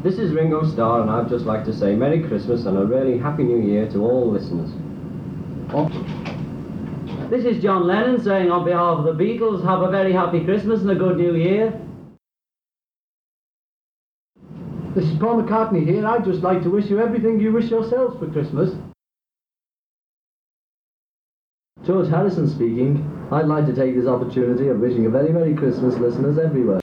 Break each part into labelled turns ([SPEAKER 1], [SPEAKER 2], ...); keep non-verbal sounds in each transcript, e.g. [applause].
[SPEAKER 1] This is Ringo Starr, and I'd just like to say Merry Christmas and a really Happy New Year to all listeners.
[SPEAKER 2] Oh. This is John Lennon saying on behalf of the Beatles, have a very happy Christmas and a good New Year.
[SPEAKER 3] This is Paul McCartney here. I'd just like to wish you everything you wish yourselves for Christmas.
[SPEAKER 4] George Harrison speaking. I'd like to take this opportunity of wishing a very Merry Christmas listeners everywhere.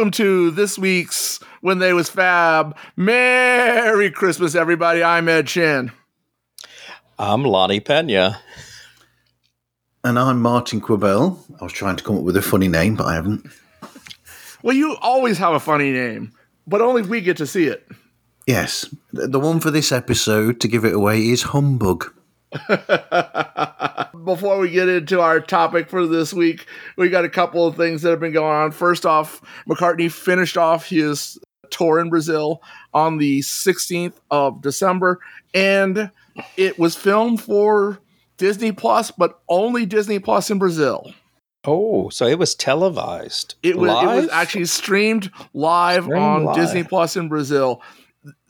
[SPEAKER 5] Welcome to this week's When They Was Fab. Merry Christmas, everybody. I'm Ed Chin.
[SPEAKER 6] I'm Lonnie Pena.
[SPEAKER 7] And I'm Martin Quibell. I was trying to come up with a funny name, but I haven't.
[SPEAKER 5] Well, you always have a funny name, but only we get to see it.
[SPEAKER 7] Yes. The one for this episode, to give it away, is Humbug. [laughs]
[SPEAKER 5] Before we get into our topic for this week, we got a couple of things that have been going on. First off, McCartney finished off his tour in Brazil on the 16th of December, and it was filmed for Disney Plus, but only Disney Plus in Brazil.
[SPEAKER 6] Oh, so it was televised.
[SPEAKER 5] It was, it was actually streamed live on
[SPEAKER 6] live.
[SPEAKER 5] Disney Plus in Brazil.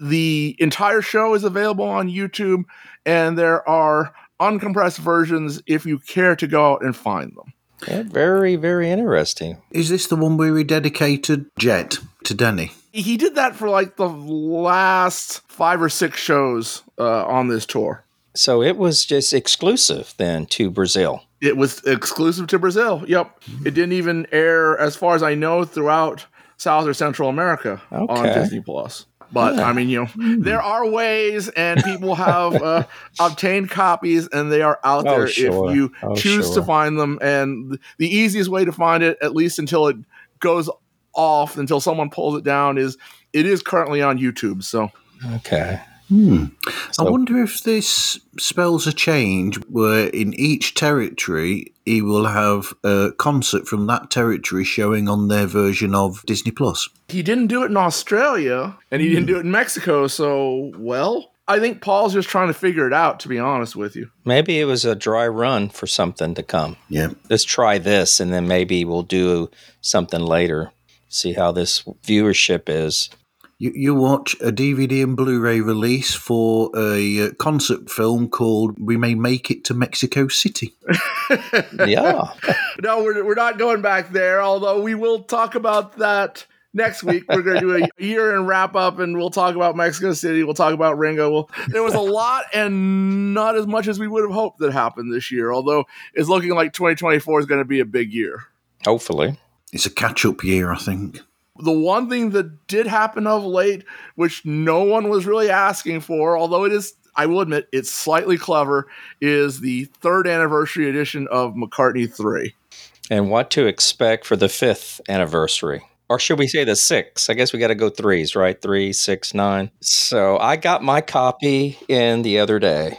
[SPEAKER 5] The entire show is available on YouTube, and there are uncompressed versions if you care to go out and find them.
[SPEAKER 6] Yeah, very, very interesting.
[SPEAKER 7] Is this the one where he dedicated Jet to Danny?
[SPEAKER 5] He did that for like the last five or six shows uh, on this tour.
[SPEAKER 6] So it was just exclusive then to Brazil.
[SPEAKER 5] It was exclusive to Brazil. Yep. It didn't even air, as far as I know, throughout South or Central America on Disney Plus. But I mean, you know, there are ways, and [laughs] people have uh, obtained copies, and they are out
[SPEAKER 6] Oh,
[SPEAKER 5] there
[SPEAKER 6] sure.
[SPEAKER 5] if you
[SPEAKER 6] Oh,
[SPEAKER 5] choose
[SPEAKER 6] sure.
[SPEAKER 5] to find them. And the easiest way to find it, at least until it goes off, until someone pulls it down, is it is currently on YouTube. So
[SPEAKER 6] Okay.
[SPEAKER 7] Hmm. I wonder if this spells a change where in each territory he will have a concert from that territory showing on their version of Disney Plus.
[SPEAKER 5] he didn't do it in Australia, and he didn't do it in Mexico. So, well, I think Paul's just trying to figure it out. To be honest with you.
[SPEAKER 6] Maybe it was a dry run for something to come.
[SPEAKER 7] Yeah.
[SPEAKER 6] Let's try this and then maybe we'll do something later. See how this viewership is.
[SPEAKER 7] You, you watch a DVD and Blu-ray release for a uh, concert film called "We May Make It to Mexico City." [laughs]
[SPEAKER 6] Yeah. [laughs]
[SPEAKER 5] No, we're, we're not going back there, although we will talk about that next week. We're going to do a [laughs] year and wrap up, and we'll talk about Mexico City. We'll talk about Ringo. Well, there was a lot and not as much as we would have hoped that happened this year, although it's looking like 2024 is going to be a big year.
[SPEAKER 6] Hopefully.
[SPEAKER 7] It's a catch-up year, I think.
[SPEAKER 5] The one thing that did happen of late, which no one was really asking for, although it is, I will admit, it's slightly clever, is the third anniversary edition of McCartney 3.
[SPEAKER 6] And what to expect for the fifth anniversary. Or should we say the sixth? I guess we got to go threes, right? Three, six, nine. So I got my copy in the other day.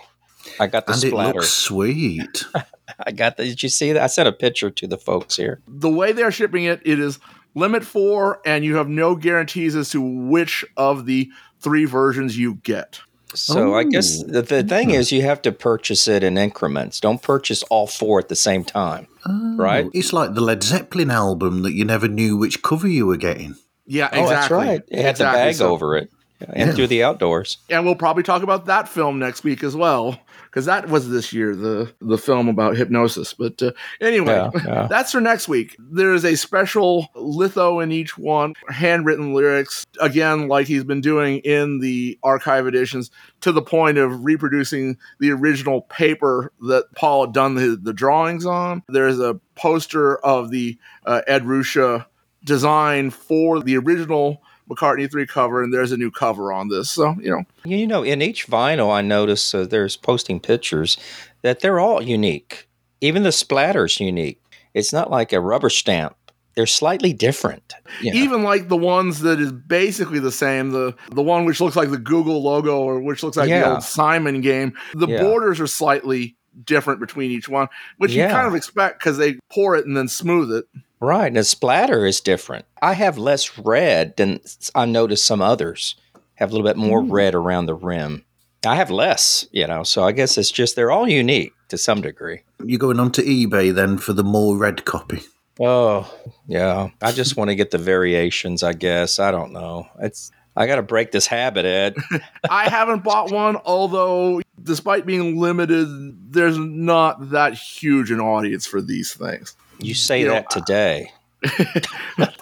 [SPEAKER 6] I got the
[SPEAKER 7] and it
[SPEAKER 6] splatter.
[SPEAKER 7] looks sweet. [laughs]
[SPEAKER 6] I got the, did you see that? I sent a picture to the folks here.
[SPEAKER 5] the way they're shipping it, it is limit four, and you have no guarantees as to which of the three versions you get.
[SPEAKER 6] So I guess
[SPEAKER 7] Oh,
[SPEAKER 6] the, the thing is, you have to purchase it in increments. Don't purchase all four at the same time, oh. right?
[SPEAKER 7] It's like the Led Zeppelin album that you never knew which cover you were getting.
[SPEAKER 5] Yeah,
[SPEAKER 6] Oh,
[SPEAKER 5] exactly.
[SPEAKER 6] that's right. It had
[SPEAKER 5] Exactly.
[SPEAKER 6] the bag
[SPEAKER 5] So-
[SPEAKER 6] over it and
[SPEAKER 7] Yeah.
[SPEAKER 6] through the outdoors.
[SPEAKER 5] and we'll probably talk about that film next week as well because that was this year the the film about Hipgnosis but uh, anyway
[SPEAKER 6] Yeah, yeah. [laughs]
[SPEAKER 5] that's for next week there is a special litho in each one handwritten lyrics again like he's been doing in the archive editions to the point of reproducing the original paper that paul had done the, the drawings on there's a poster of the uh, ed ruscha design for the original McCartney 3 cover, and there's a new cover on this. So, you know,
[SPEAKER 6] You know, in each vinyl, I notice uh, there's posting pictures that they're all unique. Even the splatter's unique. It's not like a rubber stamp. They're slightly different. you know.
[SPEAKER 5] even like the ones that is basically the same, the the one which looks like the Google logo or which looks like the old Simon game, the
[SPEAKER 6] Yeah.
[SPEAKER 5] borders are slightly different between each one, which you kind of expect because they pour it and then smooth it.
[SPEAKER 6] Right. And the splatter is different. I have less red than I noticed some others have a little bit more mm. red around the rim. I have less, you know, so I guess it's just they're all unique to some degree.
[SPEAKER 7] You're going on to eBay then for the more red copy.
[SPEAKER 6] Oh, yeah. I just want to get the variations, I guess. I don't know. It's I got to break this habit, Ed. [laughs]
[SPEAKER 5] I haven't bought one, although despite being limited, there's not that huge an audience for these things.
[SPEAKER 6] You say
[SPEAKER 5] You know,
[SPEAKER 6] that today. [laughs]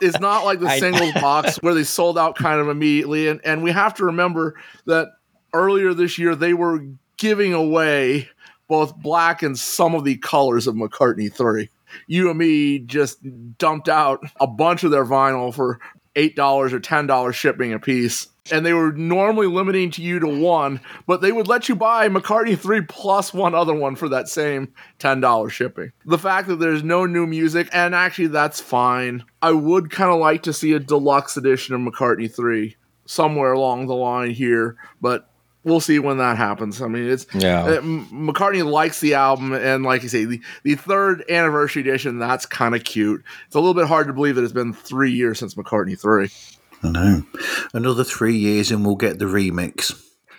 [SPEAKER 5] it's not like the singles box where they sold out kind of immediately. And, and we have to remember that earlier this year they were giving away both black and some of the colors of McCartney 3. You and me just dumped out a bunch of their vinyl for $8 or $10 shipping a piece. And they were normally limiting to you to one, but they would let you buy McCartney 3 plus one other one for that same $10 shipping. The fact that there's no new music, and actually that's fine. I would kind of like to see a deluxe edition of McCartney 3 somewhere along the line here, but we'll see when that happens. I mean, it's
[SPEAKER 6] Yeah.
[SPEAKER 5] uh, M- McCartney likes the album, and like you say, the, the third anniversary edition, that's kind of cute. It's a little bit hard to believe that it's been three years since McCartney 3.
[SPEAKER 7] I know. Another three years and we'll get the remix.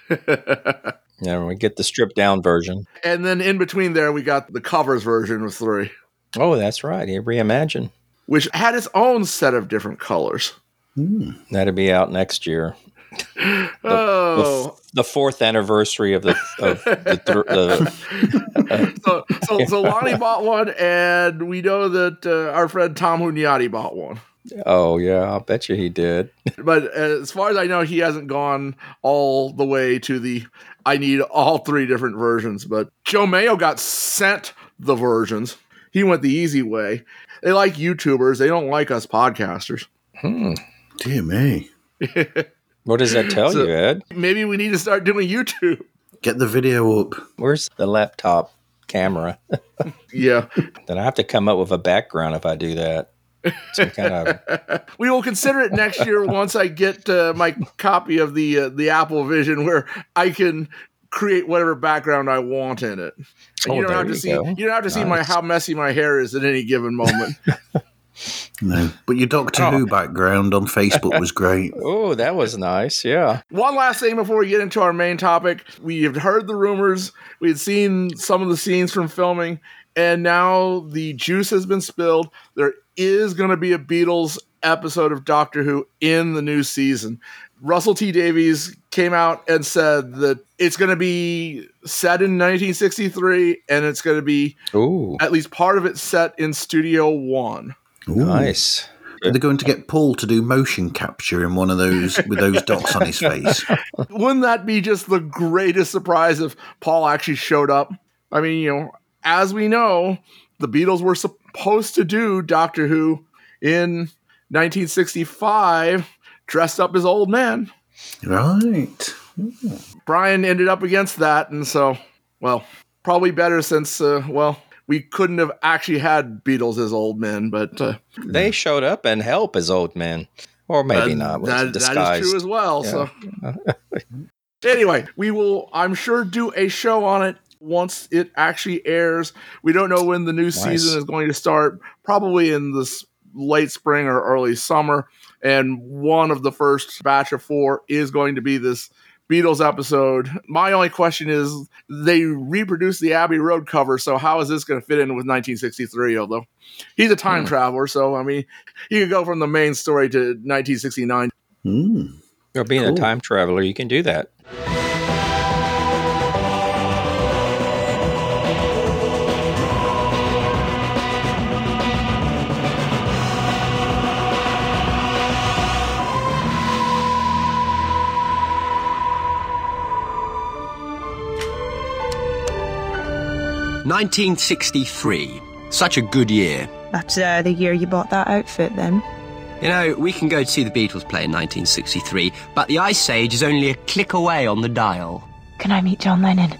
[SPEAKER 7] [laughs]
[SPEAKER 6] Yeah, we get the stripped down version.
[SPEAKER 5] And then in between there, we got the covers version of 3,
[SPEAKER 6] Oh, that's right. You reimagine.
[SPEAKER 5] which had its own set of different colors.
[SPEAKER 6] That'll be out next year. [laughs] The,
[SPEAKER 5] Oh.
[SPEAKER 6] f- the fourth anniversary of the of the, [laughs] th- the
[SPEAKER 5] so, so, so Lonnie bought one, and we know that uh, our friend Tom Hunyadi bought one.
[SPEAKER 6] Oh yeah, I'll bet you he did. [laughs]
[SPEAKER 5] But as far as I know, he hasn't gone all the way to the I need all three different versions. But Joe Mayo got sent the versions. He went the easy way. They like YouTubers. They don't like us podcasters.
[SPEAKER 6] Hmm.
[SPEAKER 7] Dear [laughs] me.
[SPEAKER 6] What does that tell
[SPEAKER 5] So-
[SPEAKER 6] you, Ed?
[SPEAKER 5] Maybe we need to start doing YouTube.
[SPEAKER 7] Get the video up.
[SPEAKER 6] Where's the laptop camera? [laughs]
[SPEAKER 5] Yeah.
[SPEAKER 6] then I have to come up with a background if I do that. Some kind of [laughs]
[SPEAKER 5] we will consider it next year once I get uh, my copy of the uh, the Apple Vision, where I can create whatever background I want in it. And
[SPEAKER 6] Oh,
[SPEAKER 5] you don't have to see
[SPEAKER 6] go.
[SPEAKER 5] you don't have to see my how messy my hair is at any given moment. [laughs]
[SPEAKER 7] No. But your Doctor
[SPEAKER 6] Oh.
[SPEAKER 7] Who background on Facebook was great. [laughs]
[SPEAKER 6] oh, that was nice. Yeah.
[SPEAKER 5] One last thing before we get into our main topic. We have heard the rumors, we had seen some of the scenes from filming, and now the juice has been spilled. There is going to be a Beatles episode of Doctor Who in the new season. Russell T Davies came out and said that it's going to be set in 1963 and it's going to be
[SPEAKER 6] Ooh,
[SPEAKER 5] at least part of it set in Studio One.
[SPEAKER 7] Ooh.
[SPEAKER 6] nice.
[SPEAKER 7] Are going to get Paul to do motion capture in one of those with those dots on his face? [laughs]
[SPEAKER 5] wouldn't that be just the greatest surprise if Paul actually showed up? I mean, you know, as we know, the Beatles were supposed to do Doctor Who in 1965, dressed up as old men.
[SPEAKER 7] Right.
[SPEAKER 5] Brian ended up against that, and so, well, probably better since, uh, well, we couldn't have actually had Beatles as old men, but uh,
[SPEAKER 6] They showed up and help as old men, or maybe
[SPEAKER 5] that-
[SPEAKER 6] not.
[SPEAKER 5] That,
[SPEAKER 6] That,
[SPEAKER 5] that is true as well. So, [laughs] anyway, we will, I'm sure, do a show on it once it actually airs. We don't know when the new season is going to start. Probably in this late spring or early summer. And one of the first batch of four is going to be this Beatles episode. My only question is they reproduced the Abbey Road cover, so how is this going to fit in with 1963? Although he's a time traveler, so I mean, you could go from the main story to 1969.
[SPEAKER 7] Hmm.
[SPEAKER 6] Or being
[SPEAKER 7] Cool.
[SPEAKER 6] a time traveler, you can do that.
[SPEAKER 8] Nineteen sixty-three. Such a good year.
[SPEAKER 9] That's uh, the year you bought that outfit, then.
[SPEAKER 8] You know, we can go to see the Beatles play in 1963, but the Ice Age is only a click away on the dial.
[SPEAKER 9] Can I meet John Lennon?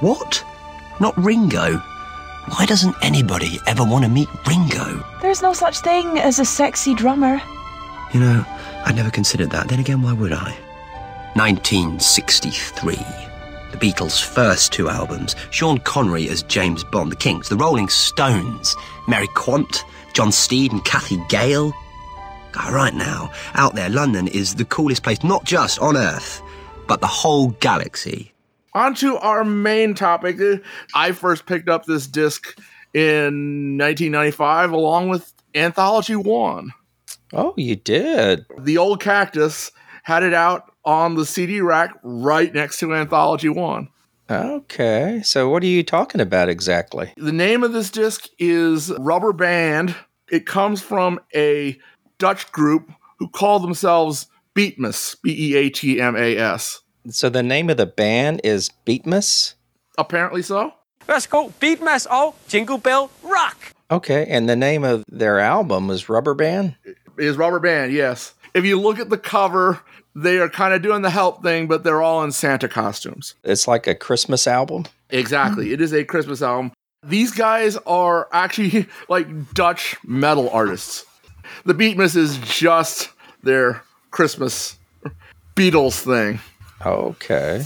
[SPEAKER 8] What? Not Ringo? Why doesn't anybody ever want to meet Ringo?
[SPEAKER 9] There's no such thing as a sexy drummer.
[SPEAKER 8] You know, I'd never considered that. Then again, why would I? 1963. The Beatles' first two albums. Sean Connery as James Bond. The Kinks. The Rolling Stones. Mary Quant. John Steed and Cathy Gale. God, right now, out there, London is the coolest place, not just on Earth, but the whole galaxy.
[SPEAKER 5] On to our main topic. I first picked up this disc in 1995 along with Anthology 1.
[SPEAKER 6] Oh, you did.
[SPEAKER 5] The old cactus had it out on the CD rack right next to Anthology 1.
[SPEAKER 6] Okay. So, what are you talking about exactly?
[SPEAKER 5] The name of this disc is Rubber Band. It comes from a Dutch group who call themselves Beatmas, B E A T M A S.
[SPEAKER 6] So, the name of the band is Beatmas?
[SPEAKER 5] Apparently so.
[SPEAKER 10] Værsgo, Beatmas og Jingle Bell Rock!
[SPEAKER 6] Okay. And the name of their album is Rubber Band?
[SPEAKER 5] Is Rubber Band, yes. If you look at the cover, they are kind of doing the help thing, but they're all in Santa costumes.
[SPEAKER 6] It's like a Christmas album.
[SPEAKER 5] Exactly. It is a Christmas album. These guys are actually [laughs] like Dutch metal artists. The Beatmas is just their Christmas Beatles thing.
[SPEAKER 6] Okay.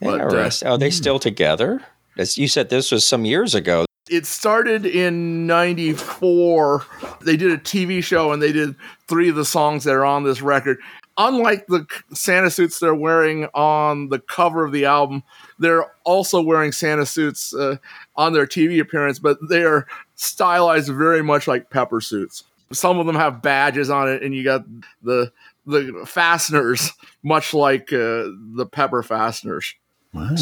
[SPEAKER 5] But, uh,
[SPEAKER 6] Interesting. Are they still together? As you said, this was some years ago.
[SPEAKER 5] It started in 94. They did a TV show and they did three of the songs that are on this record. Unlike the Santa suits they're wearing on the cover of the album, they're also wearing Santa suits uh, on their TV appearance, but they are stylized very much like pepper suits. Some of them have badges on it, and you got the the fasteners, much like uh, the pepper fasteners.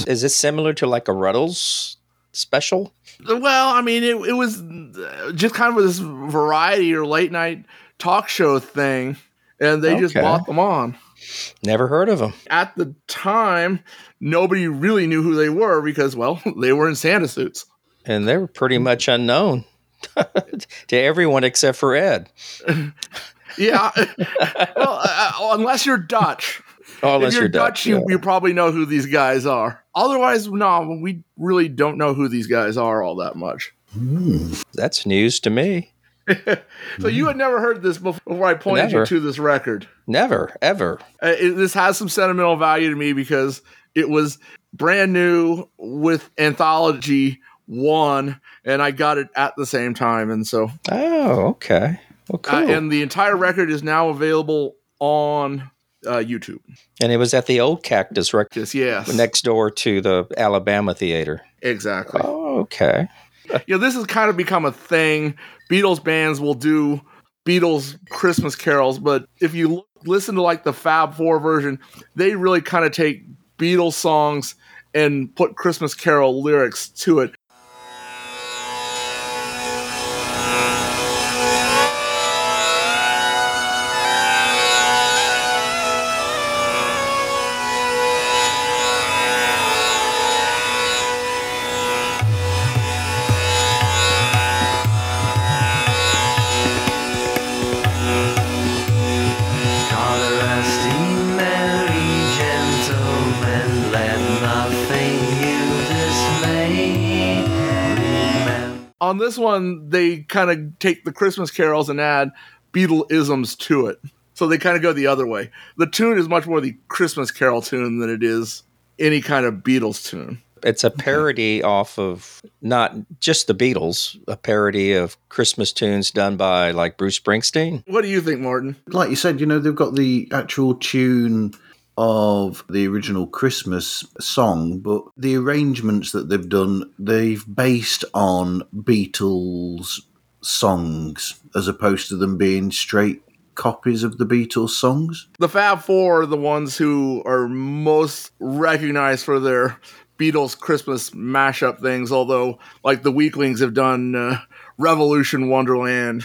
[SPEAKER 6] Is it similar to like a Rutles special?
[SPEAKER 5] Well, I mean, it, it was uh, just kind of this variety or late night talk show thing, and they just
[SPEAKER 6] Okay.
[SPEAKER 5] bought them on.
[SPEAKER 6] Never heard of them.
[SPEAKER 5] At the time, nobody really knew who they were because, well, [laughs] they were in Santa suits.
[SPEAKER 6] And they were pretty much unknown [laughs] to everyone except for Ed. [laughs]
[SPEAKER 5] Yeah. well, uh, unless you're Dutch.
[SPEAKER 6] Oh, unless
[SPEAKER 5] if you're,
[SPEAKER 6] you're
[SPEAKER 5] Dutch,
[SPEAKER 6] Dutch, yeah.
[SPEAKER 5] you probably know who these guys are. Otherwise, no, we really don't know who these guys are all that much.
[SPEAKER 6] That's news to me.
[SPEAKER 5] So you had never heard this before I pointed
[SPEAKER 6] Never.
[SPEAKER 5] you to this record.
[SPEAKER 6] Never, ever.
[SPEAKER 5] Uh, it, this has some sentimental value to me because it was brand new with Anthology One, and I got it at the same time, and so
[SPEAKER 6] Oh, okay. Well, cool.
[SPEAKER 5] uh, and the entire record is now available on uh, YouTube.
[SPEAKER 6] and it was at the old Cactus record
[SPEAKER 5] Yes, yes,
[SPEAKER 6] next door to the Alabama Theater.
[SPEAKER 5] exactly.
[SPEAKER 6] Oh, okay.
[SPEAKER 5] you know, this has kind of become a thing. Beatles bands will do Beatles Christmas carols, but if you listen to like the Fab Four version, they really kind of take Beatles songs and put Christmas carol lyrics to it. This one, they kind of take the Christmas carols and add Beatle isms to it. So they kind of go the other way. The tune is much more the Christmas carol tune than it is any kind of Beatles tune.
[SPEAKER 6] It's a parody off of not just the Beatles, a parody of Christmas tunes done by like Bruce Springsteen.
[SPEAKER 5] What do you think, Martin?
[SPEAKER 7] Like you said, you know, they've got the actual tune of the original Christmas song, but the arrangements that they've done, they've based on Beatles songs as opposed to them being straight copies of the Beatles songs.
[SPEAKER 5] The Fab Four are the ones who are most recognized for their Beatles Christmas mashup things, although, like the Weeklings have done uh, Revolution Wonderland.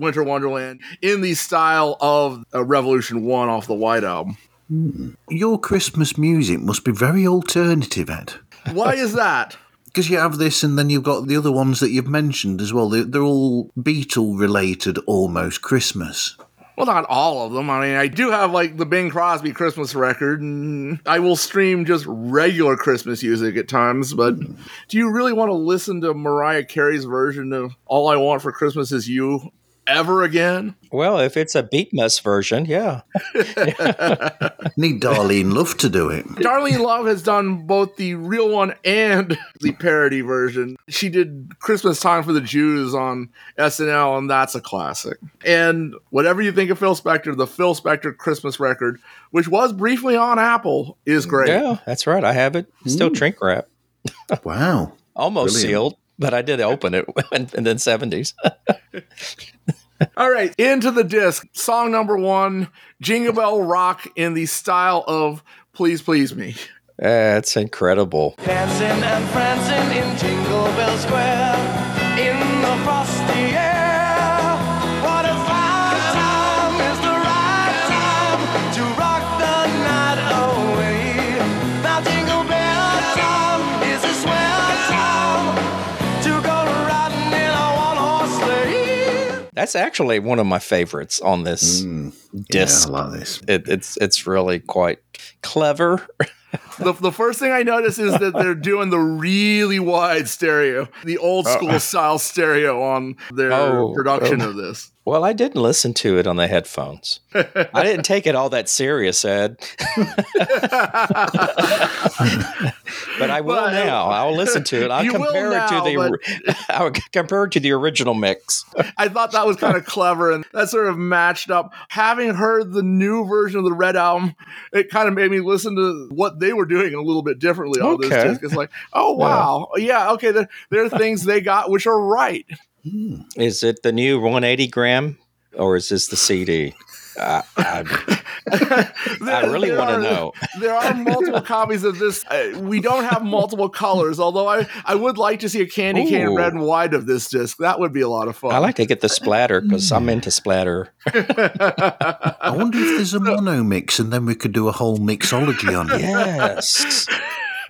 [SPEAKER 5] Winter Wonderland in the style of uh, Revolution 1 off the White Album.
[SPEAKER 7] Your Christmas music must be very alternative, Ed.
[SPEAKER 5] Why is that? [laughs]
[SPEAKER 7] Because you have this, and then you've got the other ones that you've mentioned as well. They're, they're all Beatle related, almost Christmas.
[SPEAKER 5] Well, not all of them. I mean, I do have like the Bing Crosby Christmas record, and I will stream just regular Christmas music at times. But do you really want to listen to Mariah Carey's version of All I Want for Christmas Is You ever again?
[SPEAKER 6] Well, if it's a Beatmas version, yeah. [laughs]
[SPEAKER 7] Need Darlene Love to do it.
[SPEAKER 5] Darlene Love has done both the real one and [laughs] the parody version. She did Christmas Time for the Jews on SNL, and that's a classic. And whatever you think of Phil Spector, the Phil Spector Christmas record, which was briefly on Apple, is great.
[SPEAKER 6] Yeah, that's right. I have it. Still mm. shrink wrap.
[SPEAKER 7] Wow. [laughs]
[SPEAKER 6] Almost
[SPEAKER 7] Brilliant.
[SPEAKER 6] sealed, but I did open it in, in the 70s.
[SPEAKER 5] All right, into the disc. Song number one, Jingle Bell Rock in the style of Please Please Me.
[SPEAKER 6] That's incredible.
[SPEAKER 10] Dancing and prancing in Jingle Bell Square
[SPEAKER 6] That's actually one of my favorites on this mm, disc.
[SPEAKER 7] Yeah, I like this.
[SPEAKER 6] It, it's it's really quite clever. [laughs]
[SPEAKER 5] The, the first thing I notice is that they're doing the really wide stereo, the old school style stereo on their
[SPEAKER 6] Oh,
[SPEAKER 5] production
[SPEAKER 6] oh.
[SPEAKER 5] of this.
[SPEAKER 6] Well, I didn't listen to it on the headphones. I didn't take it all that serious, Ed. but I will
[SPEAKER 5] Well, uh,
[SPEAKER 6] now. I'll listen to it. I'll compare it to
[SPEAKER 5] now,
[SPEAKER 6] the [laughs] I'll compare it to the original mix.
[SPEAKER 5] I thought that was kind of clever and that sort of matched up. Having heard the new version of the Red Album, it kind of made me listen to what they were doing a little bit differently on this
[SPEAKER 6] Okay.
[SPEAKER 5] disc. It's like, oh, wow. Yeah, okay. There, there are things they got which are right.
[SPEAKER 6] Is it the new 180 gram or is this the CD? I, I, I really want to know.
[SPEAKER 5] There are multiple copies of this. Uh, we don't have multiple colors, although I, I would like to see a candy cane red and white of this disc. That would be a lot of fun.
[SPEAKER 6] I like to get the splatter because I'm into splatter.
[SPEAKER 7] I wonder if there's a mono mix, and then we could do a whole mixology on it.
[SPEAKER 6] Yes.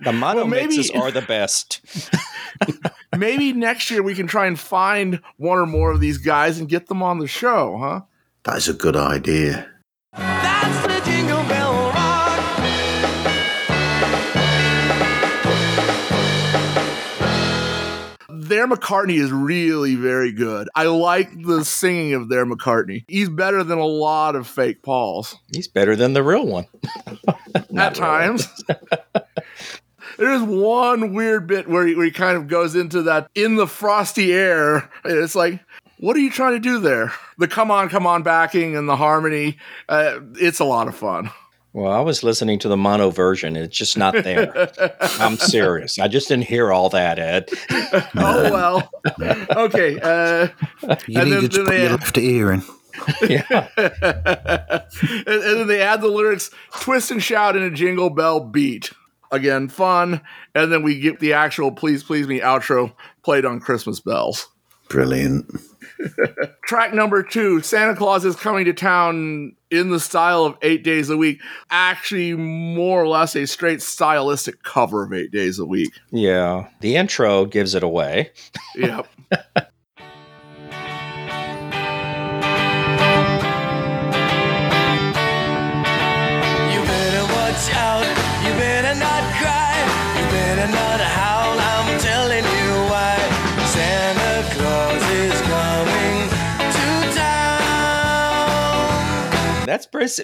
[SPEAKER 6] The mono
[SPEAKER 5] Well, maybe-
[SPEAKER 6] mixes are the best. [laughs]
[SPEAKER 5] Maybe next year we can try and find one or more of these guys and get them on the show, huh?
[SPEAKER 7] That is a good idea.
[SPEAKER 10] That's the Jingle Bell Rock.
[SPEAKER 5] Their McCartney is really very good. I like the singing of their McCartney. He's better than a lot of fake Pauls
[SPEAKER 6] He's better than the real one. [laughs]
[SPEAKER 5] at times. [laughs] There's one weird bit where he, where he kind of goes into that in the frosty air. And it's like, what are you trying to do there? The come on, come on backing and the harmony. Uh, it's a lot of fun.
[SPEAKER 6] Well, I was listening to the mono version. and It's just not there. [laughs] I'm serious. I just didn't hear all that, Ed. [laughs]
[SPEAKER 5] Oh, well. Okay. Uh,
[SPEAKER 7] You
[SPEAKER 5] need then-
[SPEAKER 7] to
[SPEAKER 5] then
[SPEAKER 7] put your left ear in. [laughs]
[SPEAKER 6] Yeah.
[SPEAKER 5] and, and then they add the lyrics twist and shout in a jingle bell beat again fun and then we get the actual please please me outro played on christmas bells
[SPEAKER 7] Brilliant. [laughs]
[SPEAKER 5] track number two santa claus is coming to town in the style of eight days a week actually more or less a straight stylistic cover of eight days a week
[SPEAKER 6] Yeah. The intro gives it away.
[SPEAKER 5] yep [laughs]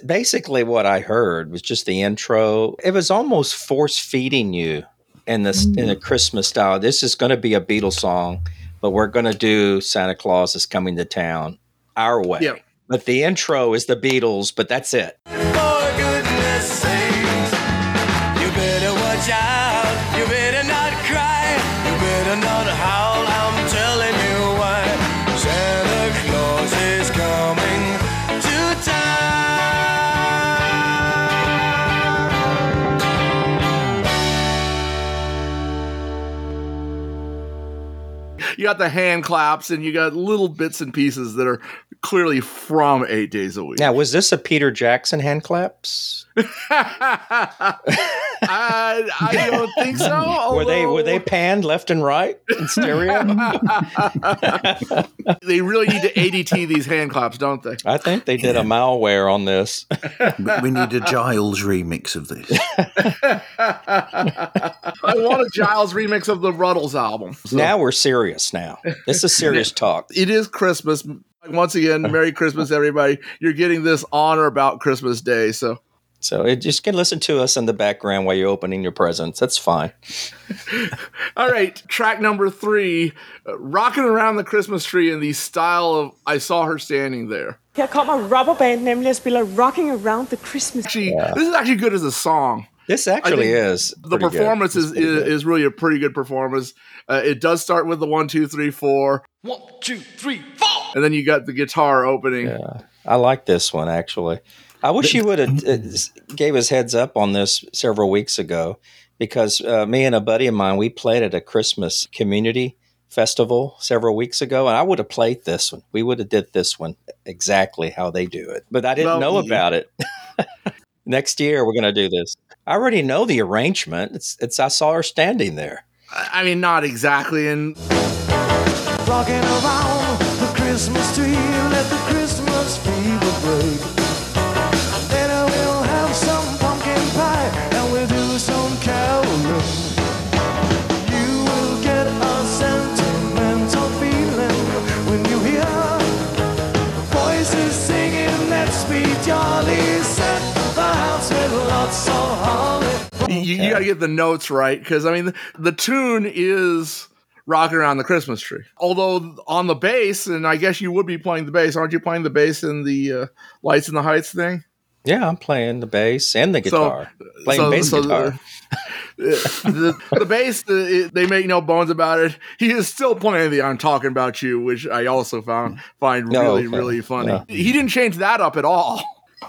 [SPEAKER 6] basically what I heard was just the intro. It was almost force feeding you in this in a mm. Christmas style. This is going to be a Beatles song, but we're going to do Santa Claus is coming to town our way.
[SPEAKER 5] Yeah.
[SPEAKER 6] But the intro is the Beatles, but that's it.
[SPEAKER 5] Got the hand claps and you got little bits and pieces that are clearly from Eight Days a Week.
[SPEAKER 6] Now, was this a Peter Jackson hand claps? [laughs]
[SPEAKER 5] I, I don't think so. [laughs]
[SPEAKER 6] Were they were they panned left and right in stereo? [laughs]
[SPEAKER 5] they really need to ADT these hand claps, don't they?
[SPEAKER 6] I think they did a malware on this. [laughs]
[SPEAKER 7] We need a Giles remix of this.
[SPEAKER 5] I want a Giles remix of the Rutles album. So-
[SPEAKER 6] Now we're serious. Now this is serious talk.
[SPEAKER 5] it is Christmas. Once again, Merry Christmas, everybody. You're getting this on or about Christmas Day. So,
[SPEAKER 6] So it just can listen to us in the background while you're opening your presents. That's fine. [laughs]
[SPEAKER 5] all right, track number three uh, Rocking Around the Christmas Tree in the style of I Saw Her Standing There.
[SPEAKER 11] Her kommer Rubberband nemlig og spiller Rocking Around the Christmas
[SPEAKER 5] Actually, this is actually good as a song.
[SPEAKER 6] This actually is
[SPEAKER 5] The
[SPEAKER 6] pretty good.
[SPEAKER 5] performance is, is, is really a pretty good performance. Uh, it does start with the one, two, three, four,
[SPEAKER 10] One, two, three, four.
[SPEAKER 5] and then you got the guitar opening.
[SPEAKER 6] Yeah, I like this one actually. I wish you would have uh, gave us heads up on this several weeks ago because uh, me and a buddy of mine we played at a Christmas community festival several weeks ago, and I would have played this one. We would have did this one exactly how they do it, but I didn't
[SPEAKER 5] Well,
[SPEAKER 6] know
[SPEAKER 5] yeah.
[SPEAKER 6] about it. [laughs] Next year we're going to do this. I already know the arrangement. It's it's I saw her standing there.
[SPEAKER 5] I I mean, not exactly. And
[SPEAKER 10] Rocking around the Christmas tree, you, you
[SPEAKER 5] got to get the notes right because I mean the, the tune is rocking around the Christmas tree. Although on the bass, and I guess you would be playing the bass, aren't you? Playing the bass in the uh, Lights in the Heights thing.
[SPEAKER 6] Yeah, I'm playing the bass and the
[SPEAKER 5] So-
[SPEAKER 6] guitar. playing bass guitar.
[SPEAKER 5] The, [laughs] the, the bass, the, it- they make no bones about it. He is still playing the "I'm Talking About You," which I also found find
[SPEAKER 7] No,
[SPEAKER 5] really,
[SPEAKER 7] okay.
[SPEAKER 5] really funny.
[SPEAKER 7] Yeah.
[SPEAKER 5] He didn't change that up at all.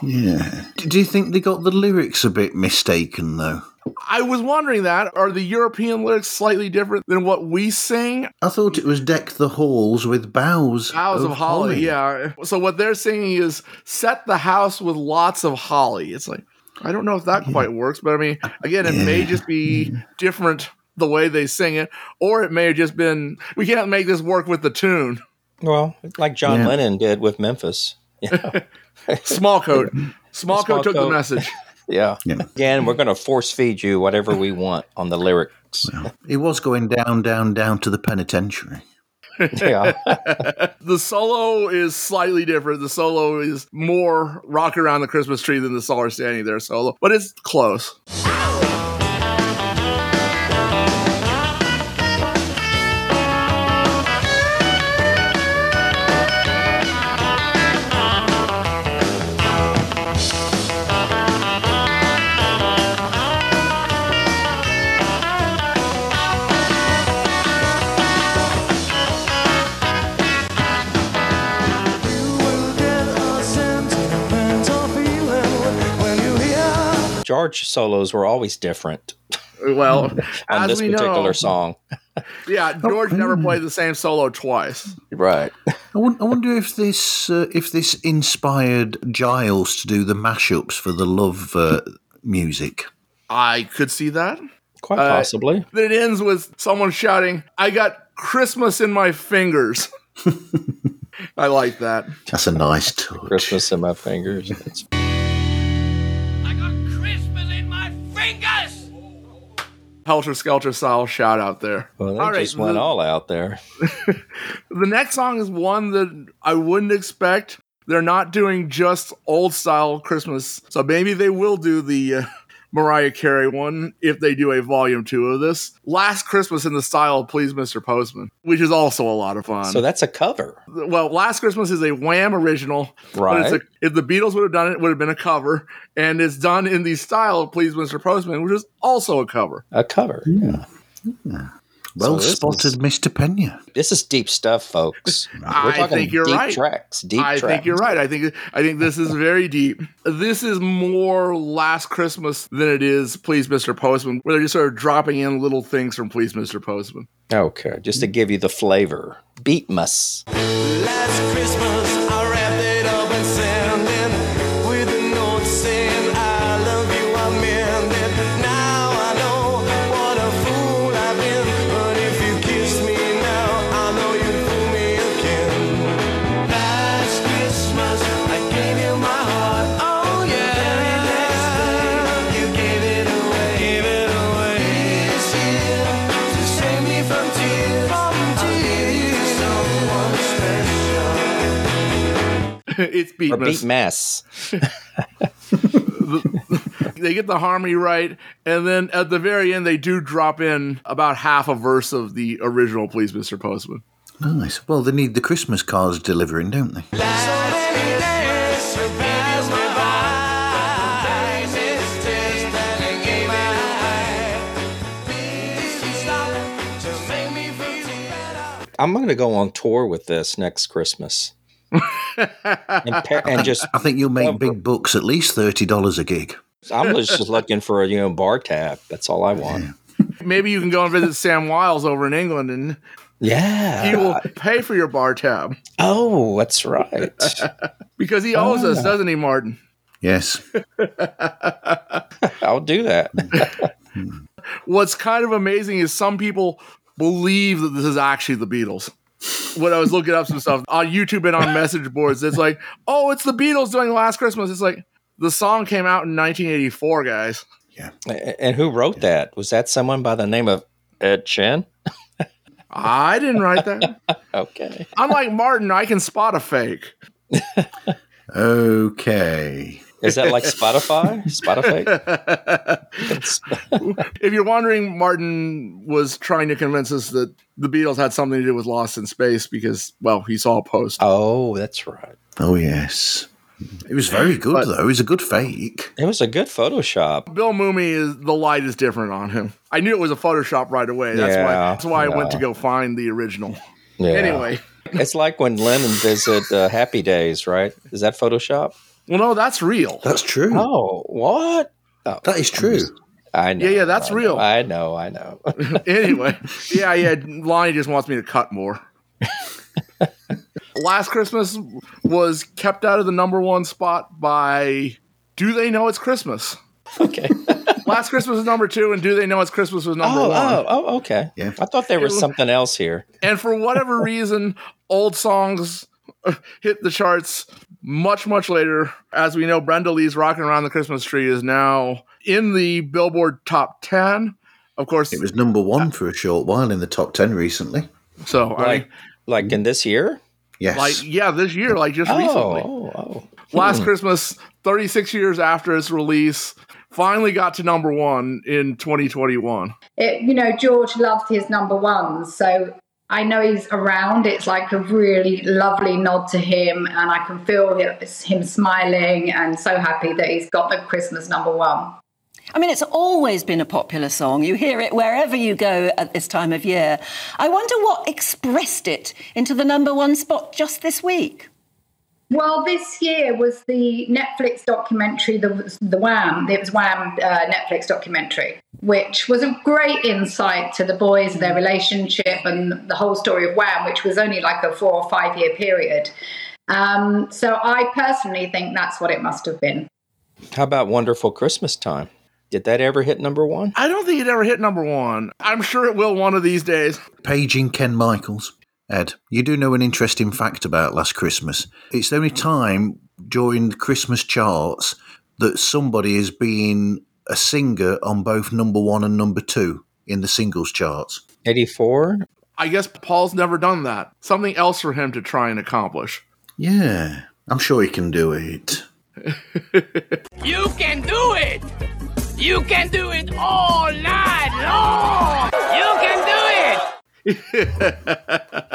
[SPEAKER 7] Yeah. Do you think they got the lyrics a bit mistaken, though?
[SPEAKER 5] I was wondering that are the European lyrics slightly different than what we sing?
[SPEAKER 7] I thought it was deck the halls with boughs.
[SPEAKER 5] Boughs of, holly,
[SPEAKER 7] holly.
[SPEAKER 5] yeah. So what they're singing is set the house with lots of holly. It's like I don't know if that quite works, but I mean, again, it may just be different the way they sing it, or it may have just been we can't make this work with the tune.
[SPEAKER 6] Well, like John
[SPEAKER 5] Yeah.
[SPEAKER 6] Lennon did with Memphis. [laughs] You know?
[SPEAKER 5] Small coat, [laughs] small coat took the message. [laughs]
[SPEAKER 6] Yeah. Again, we're going to force feed you whatever we want on the lyrics.
[SPEAKER 7] He was going down, down, down to the penitentiary.
[SPEAKER 6] yeah. [laughs]
[SPEAKER 5] the solo is slightly different. The solo is more rock around the Christmas tree than the Saw Her Standing There solo, but it's close.
[SPEAKER 6] George solos were always different
[SPEAKER 5] Well, [laughs]
[SPEAKER 6] on
[SPEAKER 5] as
[SPEAKER 6] this
[SPEAKER 5] we
[SPEAKER 6] particular
[SPEAKER 5] know,
[SPEAKER 6] song.
[SPEAKER 5] yeah, George never played the same solo twice.
[SPEAKER 6] Right. [laughs]
[SPEAKER 7] I won- I wonder if this uh, if this inspired Giles to do the mashups for the love uh, music.
[SPEAKER 5] I could see that.
[SPEAKER 6] Quite
[SPEAKER 5] Uh,
[SPEAKER 6] possibly.
[SPEAKER 5] Then it ends with someone shouting, I got Christmas in my fingers. [laughs] I like that.
[SPEAKER 7] That's a nice touch.
[SPEAKER 6] Christmas in my fingers.
[SPEAKER 5] Helter Skelter style shout out there.
[SPEAKER 6] well, they
[SPEAKER 5] All right,
[SPEAKER 6] just went
[SPEAKER 5] the-
[SPEAKER 6] all out there. [laughs]
[SPEAKER 5] The next song is one that I wouldn't expect, they're not doing just old style Christmas. So maybe they will do the uh, Mariah Carey one if they do a volume two of this. Last Christmas in the style of Please Mr. Postman, which is also a lot of fun.
[SPEAKER 6] So that's a cover.
[SPEAKER 5] well, Last Christmas is a Wham original. but it's
[SPEAKER 6] Right.
[SPEAKER 5] a- if the Beatles would have done it, it would have been a cover. And it's done in the style of Please Mr. Postman, which is also a cover.
[SPEAKER 6] A cover. Yeah.
[SPEAKER 7] Well
[SPEAKER 6] So this
[SPEAKER 7] spotted,
[SPEAKER 6] is-
[SPEAKER 7] Mr. Pena.
[SPEAKER 6] This is deep stuff, folks. [laughs] We're
[SPEAKER 5] I
[SPEAKER 6] talking
[SPEAKER 5] think you're
[SPEAKER 6] deep
[SPEAKER 5] right.
[SPEAKER 6] tracks. Deep
[SPEAKER 5] I
[SPEAKER 6] tracks.
[SPEAKER 5] think you're right. I think I think this is very deep. This is more Last Christmas than it is Please Mr. Postman, where they're just sort of dropping in little things from Please Mr. Postman.
[SPEAKER 6] Okay, just to give you the flavor. Beat mus.
[SPEAKER 10] Last Christmas,
[SPEAKER 5] it's beat
[SPEAKER 6] Or
[SPEAKER 5] Miss.
[SPEAKER 6] beat mass. [laughs]
[SPEAKER 5] They get the harmony right, and then at the very end, they do drop in about half a verse of the original Please Mr. Postman.
[SPEAKER 7] Nice. Well, they need the Christmas cards delivering, don't they?
[SPEAKER 10] So many days pass me by. Days, days that you gave me. Please stop to make me feel better.
[SPEAKER 6] I'm going to go on tour with this next Christmas. And, [laughs] pa- and just,
[SPEAKER 7] I think you'll make big bucks, at least thirty dollars a gig.
[SPEAKER 6] I'm just looking for a you know bar tab. That's all I want.
[SPEAKER 5] Maybe you can go and visit Sam Wiles over in England, and
[SPEAKER 6] Yeah.
[SPEAKER 5] he will pay for your bar tab
[SPEAKER 6] Oh, that's right. [laughs]
[SPEAKER 5] because he owes us,
[SPEAKER 6] Ah.
[SPEAKER 5] doesn't he, Martin?
[SPEAKER 7] Yes. [laughs]
[SPEAKER 6] I'll do that.
[SPEAKER 5] What's kind of amazing is some people believe that this is actually the Beatles. When I was looking up some stuff on YouTube and on message boards, it's like, oh, it's the Beatles doing Last Christmas. It's like the song came out in 1984, guys.
[SPEAKER 6] Yeah. And who wrote that? Was that someone by the name of Ed Chin?
[SPEAKER 5] I didn't write that. [laughs]
[SPEAKER 6] Okay.
[SPEAKER 5] Unlike Martin, I can spot a fake. [laughs]
[SPEAKER 7] Okay.
[SPEAKER 6] Is that like Spotify? [laughs] Spotify? [laughs]
[SPEAKER 5] if you're wondering, Martin was trying to convince us that the Beatles had something to do with Lost in Space because, well, he saw a post.
[SPEAKER 6] Oh, that's right.
[SPEAKER 7] Oh yes. It was very good though. It was a good fake.
[SPEAKER 6] It was a good Photoshop.
[SPEAKER 5] Bill Mumy is the light is different on him. I knew it was a Photoshop right away. That's why. That's why I went to go find the original.
[SPEAKER 6] Yeah.
[SPEAKER 5] Anyway,
[SPEAKER 6] It's like when Lennon visited uh, Happy Days, right? Is that Photoshop?
[SPEAKER 5] Well, no, that's real.
[SPEAKER 7] That's true.
[SPEAKER 6] Oh, what? Oh,
[SPEAKER 7] That is true.
[SPEAKER 6] I know.
[SPEAKER 5] Yeah, yeah, that's
[SPEAKER 6] I know,
[SPEAKER 5] real.
[SPEAKER 6] I know, I know. [laughs] [laughs]
[SPEAKER 5] anyway, yeah, yeah. Lonnie just wants me to cut more. [laughs] Last Christmas was kept out of the number one spot by "Do They Know It's Christmas."
[SPEAKER 6] okay.
[SPEAKER 5] Last Christmas was number two, and "Do They Know It's Christmas" was number
[SPEAKER 6] Oh,
[SPEAKER 5] one.
[SPEAKER 6] oh, oh, okay.
[SPEAKER 7] Yeah.
[SPEAKER 6] I thought there was something else here.
[SPEAKER 5] And for whatever reason, old songs [laughs] hit the charts much, much later. As we know, Brenda Lee's "Rocking Around the Christmas Tree" is now in the Billboard Top Ten. Of course,
[SPEAKER 7] It was number one for a short while in the top ten recently.
[SPEAKER 5] so I
[SPEAKER 6] Like,
[SPEAKER 5] mean,
[SPEAKER 6] like in this year?
[SPEAKER 7] Yes.
[SPEAKER 5] like yeah, this year, like just
[SPEAKER 6] Oh,
[SPEAKER 5] recently.
[SPEAKER 6] oh, oh.
[SPEAKER 5] Last hmm. Christmas, 36 years after its release, finally got to number one in 2021.
[SPEAKER 12] it, you know, George loved his number ones. So I know he's around. It's like a really lovely nod to him. And I can feel him smiling and so happy that he's got the Christmas number one.
[SPEAKER 13] I mean, it's always been a popular song. You hear it wherever you go at this time of year. I wonder what expressed it into the number one spot just this week.
[SPEAKER 12] Well, this year was the Netflix documentary, the, the Wham. It was Wham uh, Netflix documentary, which was a great insight to the boys, and their relationship, and the whole story of Wham, which was only like a four or five year period. Um, so I personally think that's what it must have been.
[SPEAKER 6] How about Wonderful Christmas Time? Did that ever hit number one?
[SPEAKER 5] I don't think it ever hit number one. I'm sure it will one of these days.
[SPEAKER 7] Paging Ken Michaels. Ed, you do know an interesting fact about Last Christmas. It's the only time during the Christmas charts that somebody has been a singer on both number one and number two in the singles charts.
[SPEAKER 6] 84?
[SPEAKER 5] I guess Paul's never done that. Something else for him to try and accomplish.
[SPEAKER 7] Yeah. I'm sure he can do it. [laughs]
[SPEAKER 10] You can do it! You can do it all night long! You can do it! [laughs]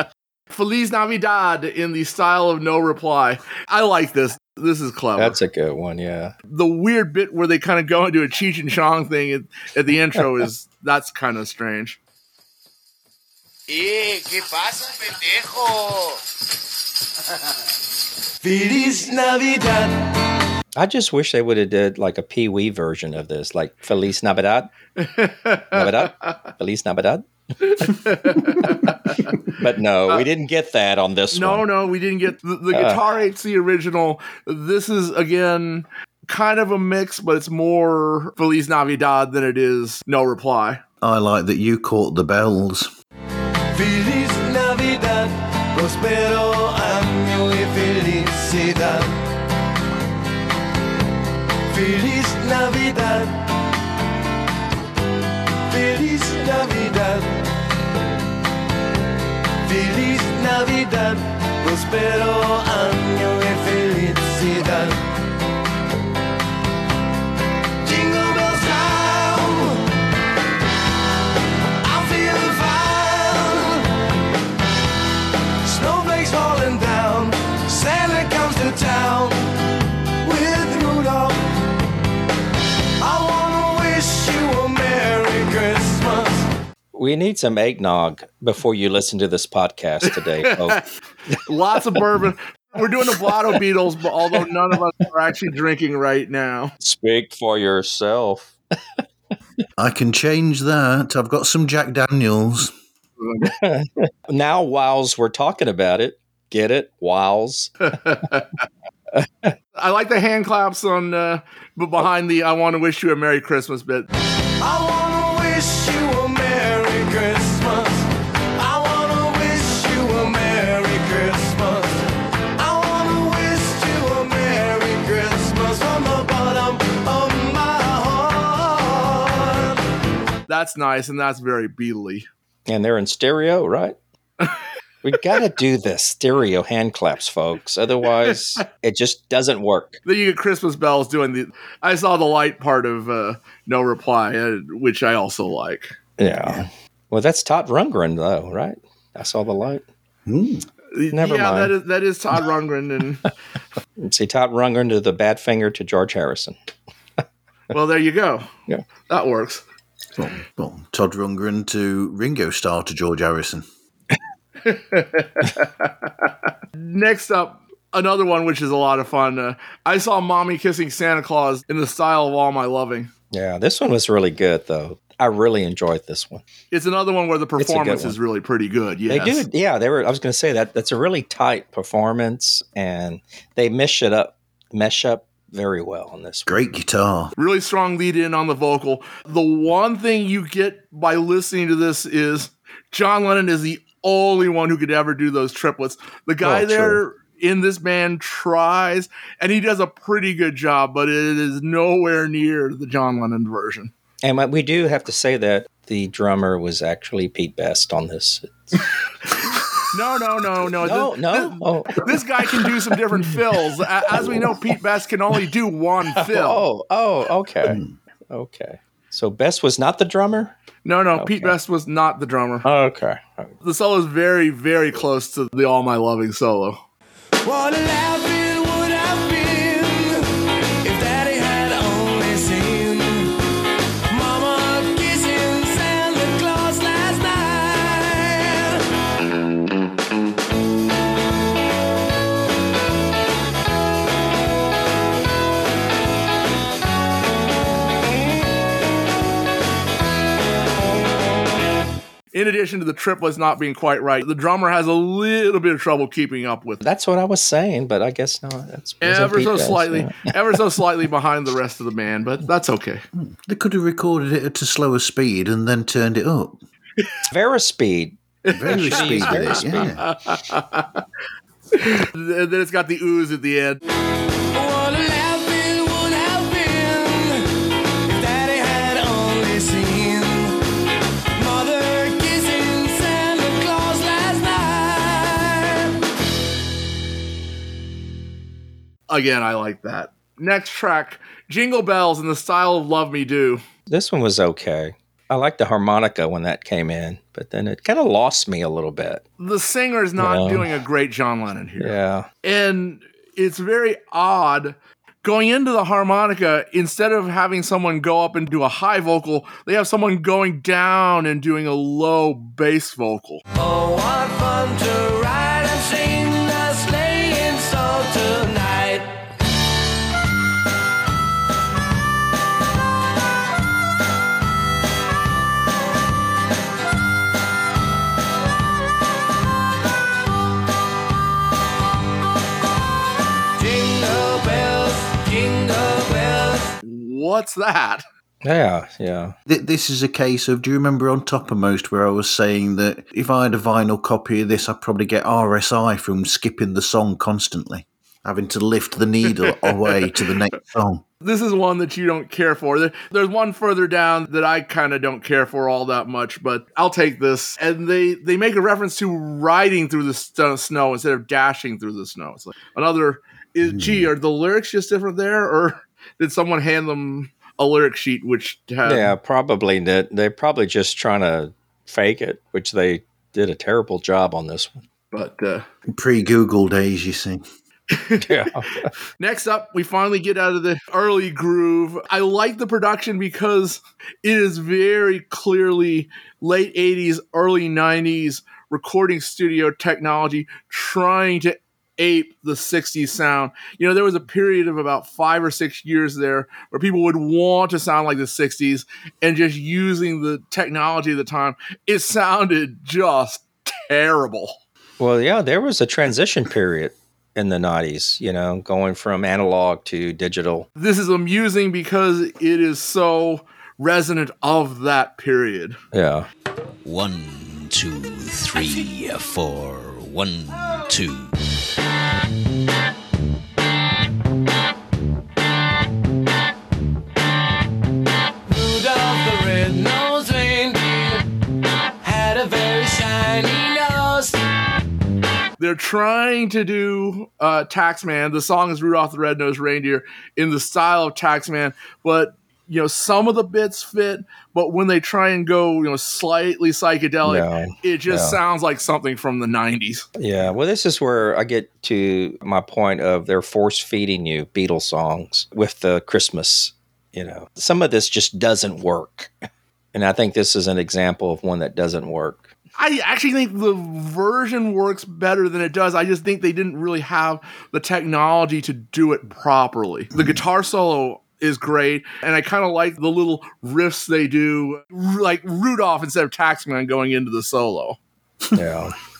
[SPEAKER 5] Feliz Navidad in the style of no reply. I like this. This is clever.
[SPEAKER 6] That's a good one, yeah.
[SPEAKER 5] the weird bit where they kind of go into a Cheech and Chong thing at, at the intro [laughs] is that's kind of strange.
[SPEAKER 10] Eh, ¿qué pasa, pendejo? [laughs] Feliz Navidad.
[SPEAKER 6] I just wish they would have did like a Pee Wee version of this, like Feliz Navidad, [laughs] Navidad, Feliz Navidad. [laughs] but no, we didn't get that on this
[SPEAKER 5] no,
[SPEAKER 6] one.
[SPEAKER 5] no, we didn't get the, the
[SPEAKER 6] Uh.
[SPEAKER 5] guitar hates the original. This is again kind of a mix, but it's more Feliz Navidad than it is no reply.
[SPEAKER 7] I like that you caught the bells.
[SPEAKER 10] Feliz Navidad, prospero año y felicidad. Feliz Navidad. Navidad, prospero año y felicidad.
[SPEAKER 6] We need some eggnog before you listen to this podcast today. [laughs]
[SPEAKER 5] Lots of bourbon. We're doing the Blotto Beatles, but although none of us are actually drinking right now.
[SPEAKER 6] Speak for yourself.
[SPEAKER 7] I can change that. I've got some Jack Daniels. [laughs]
[SPEAKER 6] now, whiles we're talking about it, get it? Whiles. [laughs]
[SPEAKER 5] I like the hand claps on, uh, but behind the "I want to wish you a Merry Christmas" bit.
[SPEAKER 10] I wanna wish you
[SPEAKER 5] That's nice, and that's very Beatly.
[SPEAKER 6] And they're in stereo, right? we [laughs] got to do the stereo hand claps, folks. Otherwise, [laughs] it just doesn't work.
[SPEAKER 5] Then you get Christmas bells doing the. I saw the light part of uh, No Reply, uh, which I also like.
[SPEAKER 6] Yeah. Well, that's Todd Rundgren, though, right? I saw the light. Never
[SPEAKER 5] yeah,
[SPEAKER 6] mind.
[SPEAKER 5] that is that is Todd [laughs] Rundgren, and
[SPEAKER 6] see, Todd Rundgren to the Badfinger to George Harrison.
[SPEAKER 5] well, there you go.
[SPEAKER 6] Yeah,
[SPEAKER 5] that works.
[SPEAKER 7] Well, well, Todd Rundgren to Ringo Starr to George Harrison. [laughs]
[SPEAKER 5] Next up, another one which is a lot of fun. Uh, I saw Mommy kissing Santa Claus in the style of All My Loving.
[SPEAKER 6] Yeah, this one was really good, though. I really enjoyed this one.
[SPEAKER 5] It's another one where the performance is really pretty good. Yes.
[SPEAKER 6] They did, yeah. They were. I was going to say that that's a really tight performance, and they mesh it up, mesh up very well on this.
[SPEAKER 7] Great guitar.
[SPEAKER 5] Really strong lead in on the vocal. The one thing you get by listening to this is John Lennon is the only one who could ever do those triplets. The guy
[SPEAKER 6] Oh,
[SPEAKER 5] there
[SPEAKER 6] true.
[SPEAKER 5] in this band tries, and he does a pretty good job, but it is nowhere near the John Lennon version.
[SPEAKER 6] And we do have to say that the drummer was actually Pete Best on this. [laughs]
[SPEAKER 5] No, no, no, no.
[SPEAKER 6] No,
[SPEAKER 5] this,
[SPEAKER 6] no.
[SPEAKER 5] This,
[SPEAKER 6] Oh.
[SPEAKER 5] this guy can do some different [laughs] fills. As we know, Pete Best can only do one oh, fill.
[SPEAKER 6] Oh, oh, okay, hmm. okay. So Best was not the drummer.
[SPEAKER 5] No, no, Pete Best was not the drummer.
[SPEAKER 6] Okay.
[SPEAKER 5] The solo is very, very close to the All My Loving solo. In addition to the triplets not being quite right, the drummer has a little bit of trouble keeping up with.
[SPEAKER 6] That's what I was saying, but I guess not. That's
[SPEAKER 5] Ever so
[SPEAKER 6] Best,
[SPEAKER 5] slightly,
[SPEAKER 6] yeah.
[SPEAKER 5] ever so [laughs] slightly behind the rest of the band, but that's okay. Hmm.
[SPEAKER 7] They could have recorded it at a slower speed and then turned it up. [laughs]
[SPEAKER 6] Vera speed.
[SPEAKER 7] Very
[SPEAKER 6] speed.
[SPEAKER 7] speedy,
[SPEAKER 6] very
[SPEAKER 7] yeah.
[SPEAKER 5] And [laughs] then it's got the ooze at the end. Again, I like that. Next track, Jingle Bells in the style of Love Me Do.
[SPEAKER 6] This one was okay. I liked the harmonica when that came in, but then it kind of lost me a little bit.
[SPEAKER 5] The singer's not
[SPEAKER 6] Yeah.
[SPEAKER 5] doing a great John Lennon here.
[SPEAKER 6] Yeah.
[SPEAKER 5] And it's very odd. Going into the harmonica, instead of having someone go up and do a high vocal, they have someone going down and doing a low bass vocal.
[SPEAKER 10] Oh,
[SPEAKER 5] What's that?
[SPEAKER 6] Yeah, yeah.
[SPEAKER 7] This is a case of, do you remember on Toppermost where I was saying that if I had a vinyl copy of this, I'd probably get RSI from skipping the song constantly, having to lift the needle [laughs] away to the next song.
[SPEAKER 5] This is one that you don't care for. There's one further down that I kind of don't care for all that much, but I'll take this. And they they make a reference to riding through the st- snow instead of dashing through the snow. It's like another. Is, Gee, hmm. are the lyrics just different there, or did someone hand them a lyric sheet which had?
[SPEAKER 6] yeah, probably that they're probably just trying to fake it, which they did a terrible job on this one.
[SPEAKER 5] But uh,
[SPEAKER 7] Pre Google days, you see. [laughs]
[SPEAKER 6] yeah. [laughs]
[SPEAKER 5] Next up, we finally get out of the early groove. I like the production because it is very clearly late 80s, early 90s recording studio technology trying to ape the 60s sound. You know, there was a period of about five or six years there where people would want to sound like the 60s and just using the technology of the time, it sounded just terrible.
[SPEAKER 6] Well, yeah, there was a transition period in the 90s, you know, going from analog to digital.
[SPEAKER 5] This is amusing because it is so resonant of that period.
[SPEAKER 6] Yeah.
[SPEAKER 14] One, two, three, four. One, two.
[SPEAKER 5] They're trying to do uh, Taxman. The song is Rudolph the Red-Nosed Reindeer in the style of Taxman, but you know some of the bits fit. But when they try and go, you know, slightly psychedelic,
[SPEAKER 6] No,
[SPEAKER 5] it just
[SPEAKER 6] no.
[SPEAKER 5] sounds like something from the '90s.
[SPEAKER 6] Yeah, well, this is where I get to my point of they're force feeding you Beatles songs with the Christmas. You know, some of this just doesn't work. And I think this is an example of one that doesn't work.
[SPEAKER 5] I actually think the version works better than it does. I just think they didn't really have the technology to do it properly. The mm-hmm. guitar solo is great, and I kind of like the little riffs they do, like Rudolph instead of Taxman going into the solo.
[SPEAKER 6] Yeah. [laughs]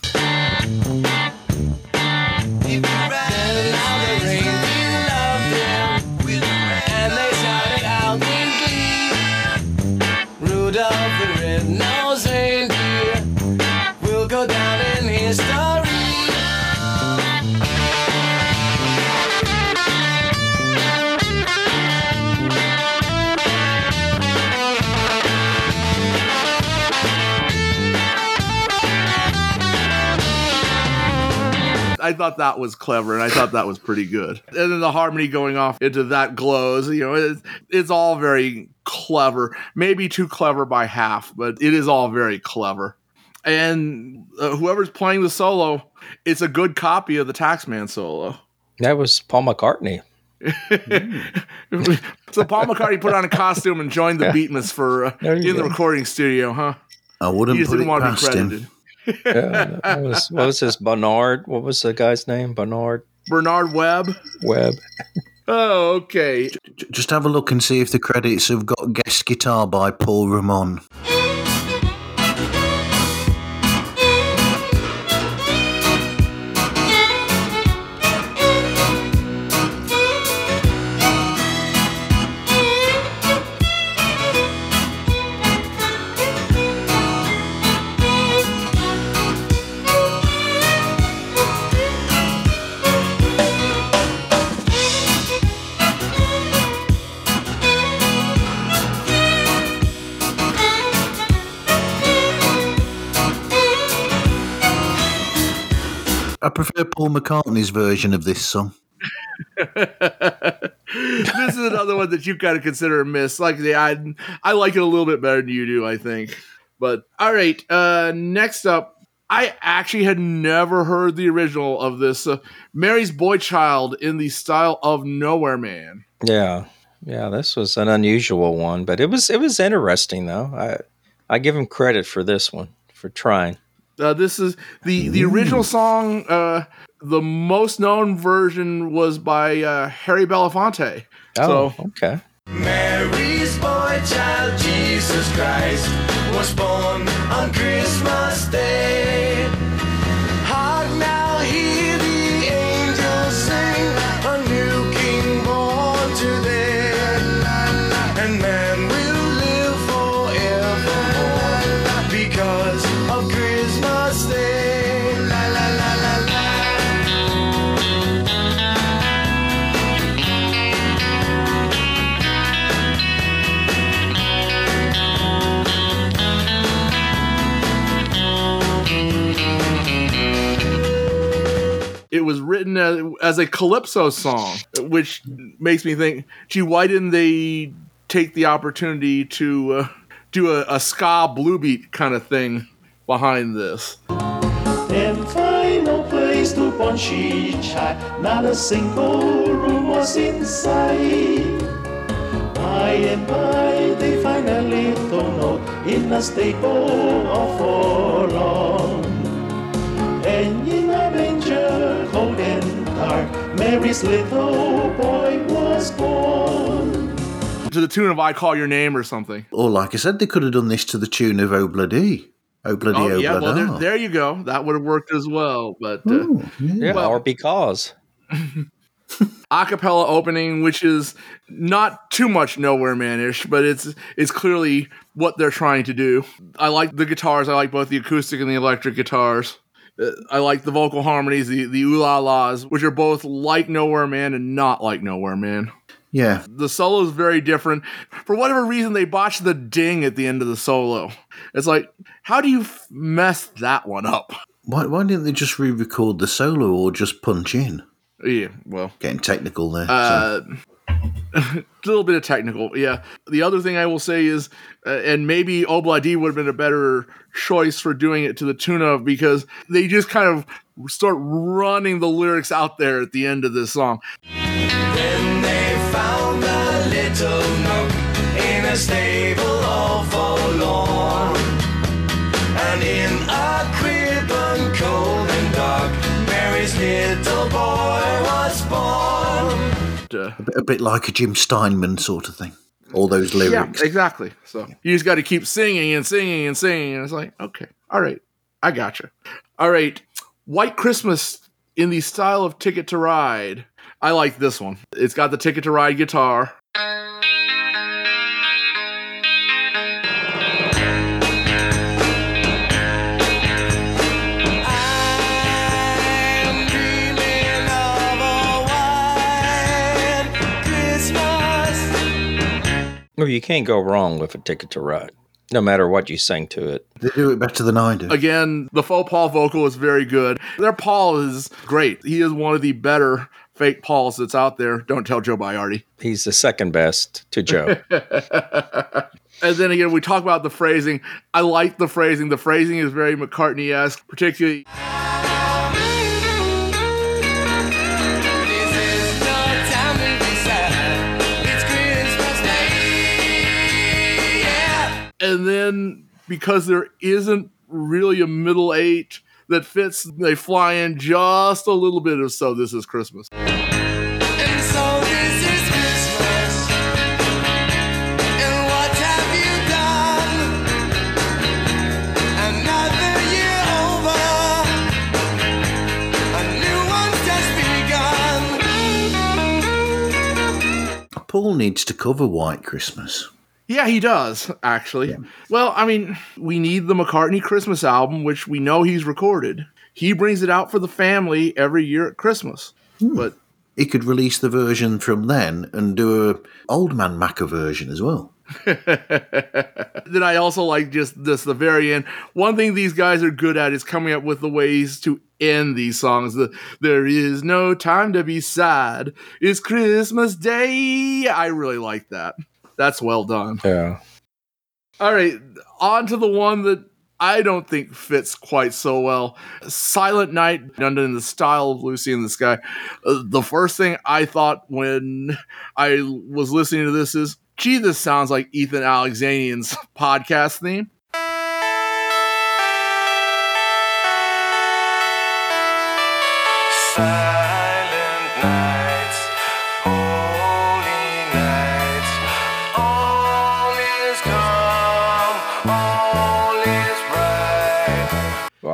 [SPEAKER 5] I thought that was clever, and I thought that was pretty good. And then the harmony going off into that glows, you know, it's, it's all very clever. Maybe too clever by half, but it is all very clever. And uh, whoever's playing the solo, it's a good copy of the Taxman solo.
[SPEAKER 6] That was Paul McCartney. [laughs]
[SPEAKER 5] so Paul McCartney put on a costume and joined the Beatmas for uh, in
[SPEAKER 6] you
[SPEAKER 5] the recording studio, huh?
[SPEAKER 7] I wouldn't
[SPEAKER 5] he just
[SPEAKER 7] put
[SPEAKER 5] didn't
[SPEAKER 7] it
[SPEAKER 5] want to be
[SPEAKER 7] past him.
[SPEAKER 5] Credited.
[SPEAKER 6] Yeah, that [laughs] was, what was this? Bernard? What was the guy's name? Bernard
[SPEAKER 5] Bernard Webb.
[SPEAKER 6] Webb.
[SPEAKER 5] Oh, okay.
[SPEAKER 7] J- Just have a look and see if the credits have got guest guitar by Paul Ramon. I prefer Paul McCartney's version of this song. [laughs]
[SPEAKER 5] this is another one that you've got to consider a miss. Like the I, I like it a little bit better than you do, I think. But all right, uh, next up, I actually had never heard the original of this. Uh, Mary's Boy Child in the style of Nowhere Man.
[SPEAKER 6] Yeah, yeah, this was an unusual one, but it was it was interesting though. I I give him credit for this one for trying.
[SPEAKER 5] Uh, this is the the original song. Uh, the most known version was by uh, Harry Belafonte.
[SPEAKER 6] Oh,
[SPEAKER 5] so
[SPEAKER 6] okay.
[SPEAKER 10] Mary's boy child, Jesus Christ, was born on Christmas Day.
[SPEAKER 5] As, a calypso song, which makes me think, gee, why didn't they take the opportunity to uh, do a, a ska blue beat kind of thing behind this?
[SPEAKER 10] Find no place to punch each high, not a single room was inside. By thrown out in a stable of. And manger, cold and dark, Mary's little boy was born.
[SPEAKER 5] To the tune of I Call Your Name or something.
[SPEAKER 7] Or, like I said, they could have done this to the tune of Oh Bloody. Oh Bloody,
[SPEAKER 5] Oh,
[SPEAKER 7] Oh,
[SPEAKER 5] yeah, well, there,
[SPEAKER 7] Bloody.
[SPEAKER 5] there you go. That would have worked as well. But uh,
[SPEAKER 6] Yeah,
[SPEAKER 5] Well-
[SPEAKER 6] or because. [laughs]
[SPEAKER 5] acapella opening, which is not too much nowhere manish, but it's it's clearly what they're trying to do. I like the guitars. I like both the acoustic and the electric guitars. Uh, I like the vocal harmonies, the the ooh la las, which are both like Nowhere Man and not like Nowhere Man.
[SPEAKER 7] Yeah.
[SPEAKER 5] The solo is very different. For whatever reason, they botched the ding at the end of the solo. It's like, how do you f- mess that one up?
[SPEAKER 7] Why, why didn't they just re record the solo or just punch in?
[SPEAKER 5] Yeah, well,
[SPEAKER 7] Getting technical there. so. [laughs]
[SPEAKER 5] A little bit of technical, yeah. The other thing I will say is, uh, and maybe Obladi would have been a better choice for doing it to the tune of because they just kind of start running the lyrics out there at the end of this song.
[SPEAKER 10] A,
[SPEAKER 7] bit, like a Jim Steinman sort of thing. All those lyrics.
[SPEAKER 5] Yeah, exactly. So you just got to keep singing and singing and singing. And it's like, okay, all right, I gotcha. All right, White Christmas in the style of Ticket to Ride. I like this one. It's got the Ticket to Ride guitar.
[SPEAKER 6] Well, you can't go wrong with a ticket to ride, no matter what you sing to it.
[SPEAKER 7] They do it better than I do.
[SPEAKER 5] Again, the faux Paul vocal is very good. Their Paul is great. He is one of the better fake Pauls that's out there. Don't tell Joe Biardi.
[SPEAKER 6] He's the second best to Joe. [laughs]
[SPEAKER 5] And then again, we talk about the phrasing. I like the phrasing. The phrasing is very McCartney esque, particularly. And then because there isn't really a middle eight that fits, they fly in just a little bit of So This Is Christmas.
[SPEAKER 10] And so this is Christmas. And what have you done? Another year over. A new one's just begun.
[SPEAKER 7] Paul needs to cover White Christmas.
[SPEAKER 5] Yeah, he does, actually. Well, I mean, we need the McCartney Christmas album, which we know he's recorded. He brings it out for the family every year at Christmas. Hmm. But
[SPEAKER 7] he could release the version from then and do a old man Macca version as well. [laughs]
[SPEAKER 5] then I also like just this the very end. One thing these guys are good at is coming up with the ways to end these songs. The there is no time to be sad. It's Christmas Day. I really like that. That's well done.
[SPEAKER 6] Yeah.
[SPEAKER 5] All right, on to the one that I don't think fits quite so well. Silent Night, done in the style of Lucy in the Sky. Uh, the first thing I thought when I was listening to this is, gee, this sounds like Ethan Alexanian's [laughs] podcast theme.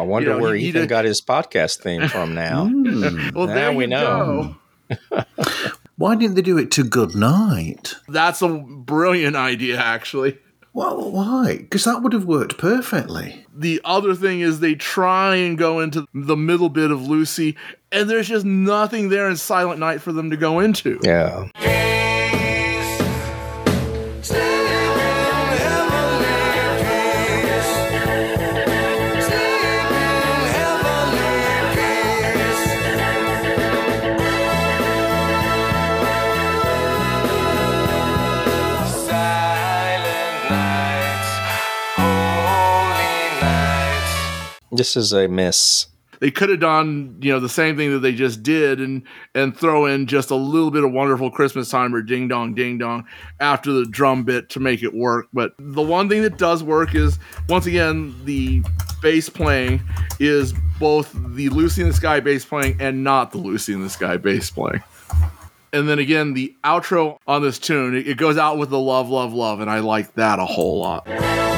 [SPEAKER 6] Wonder
[SPEAKER 5] You know,
[SPEAKER 6] where
[SPEAKER 5] he- he
[SPEAKER 6] Ethan
[SPEAKER 5] did-
[SPEAKER 6] got his podcast theme from now. [laughs] Hmm. [laughs]
[SPEAKER 5] Well,
[SPEAKER 6] now
[SPEAKER 5] there
[SPEAKER 6] we
[SPEAKER 5] you
[SPEAKER 6] know. [laughs]
[SPEAKER 7] Why didn't they do it to Good Night?
[SPEAKER 5] That's a brilliant idea, actually.
[SPEAKER 7] Well, why? Because that would have worked perfectly.
[SPEAKER 5] The other thing is they try and go into the middle bit of Lucy, and there's just nothing there in Silent Night for them to go into.
[SPEAKER 6] Yeah. This is a miss.
[SPEAKER 5] They could have done, you know, the same thing that they just did and and throw in just a little bit of wonderful Christmas time or ding dong ding dong after the drum bit to make it work. But the one thing that does work is once again the bass playing is both the Lucy in the Sky bass playing and not the Lucy in the Sky bass playing. And then again, the outro on this tune, it, goes out with the love, love, love, and I like that a whole lot.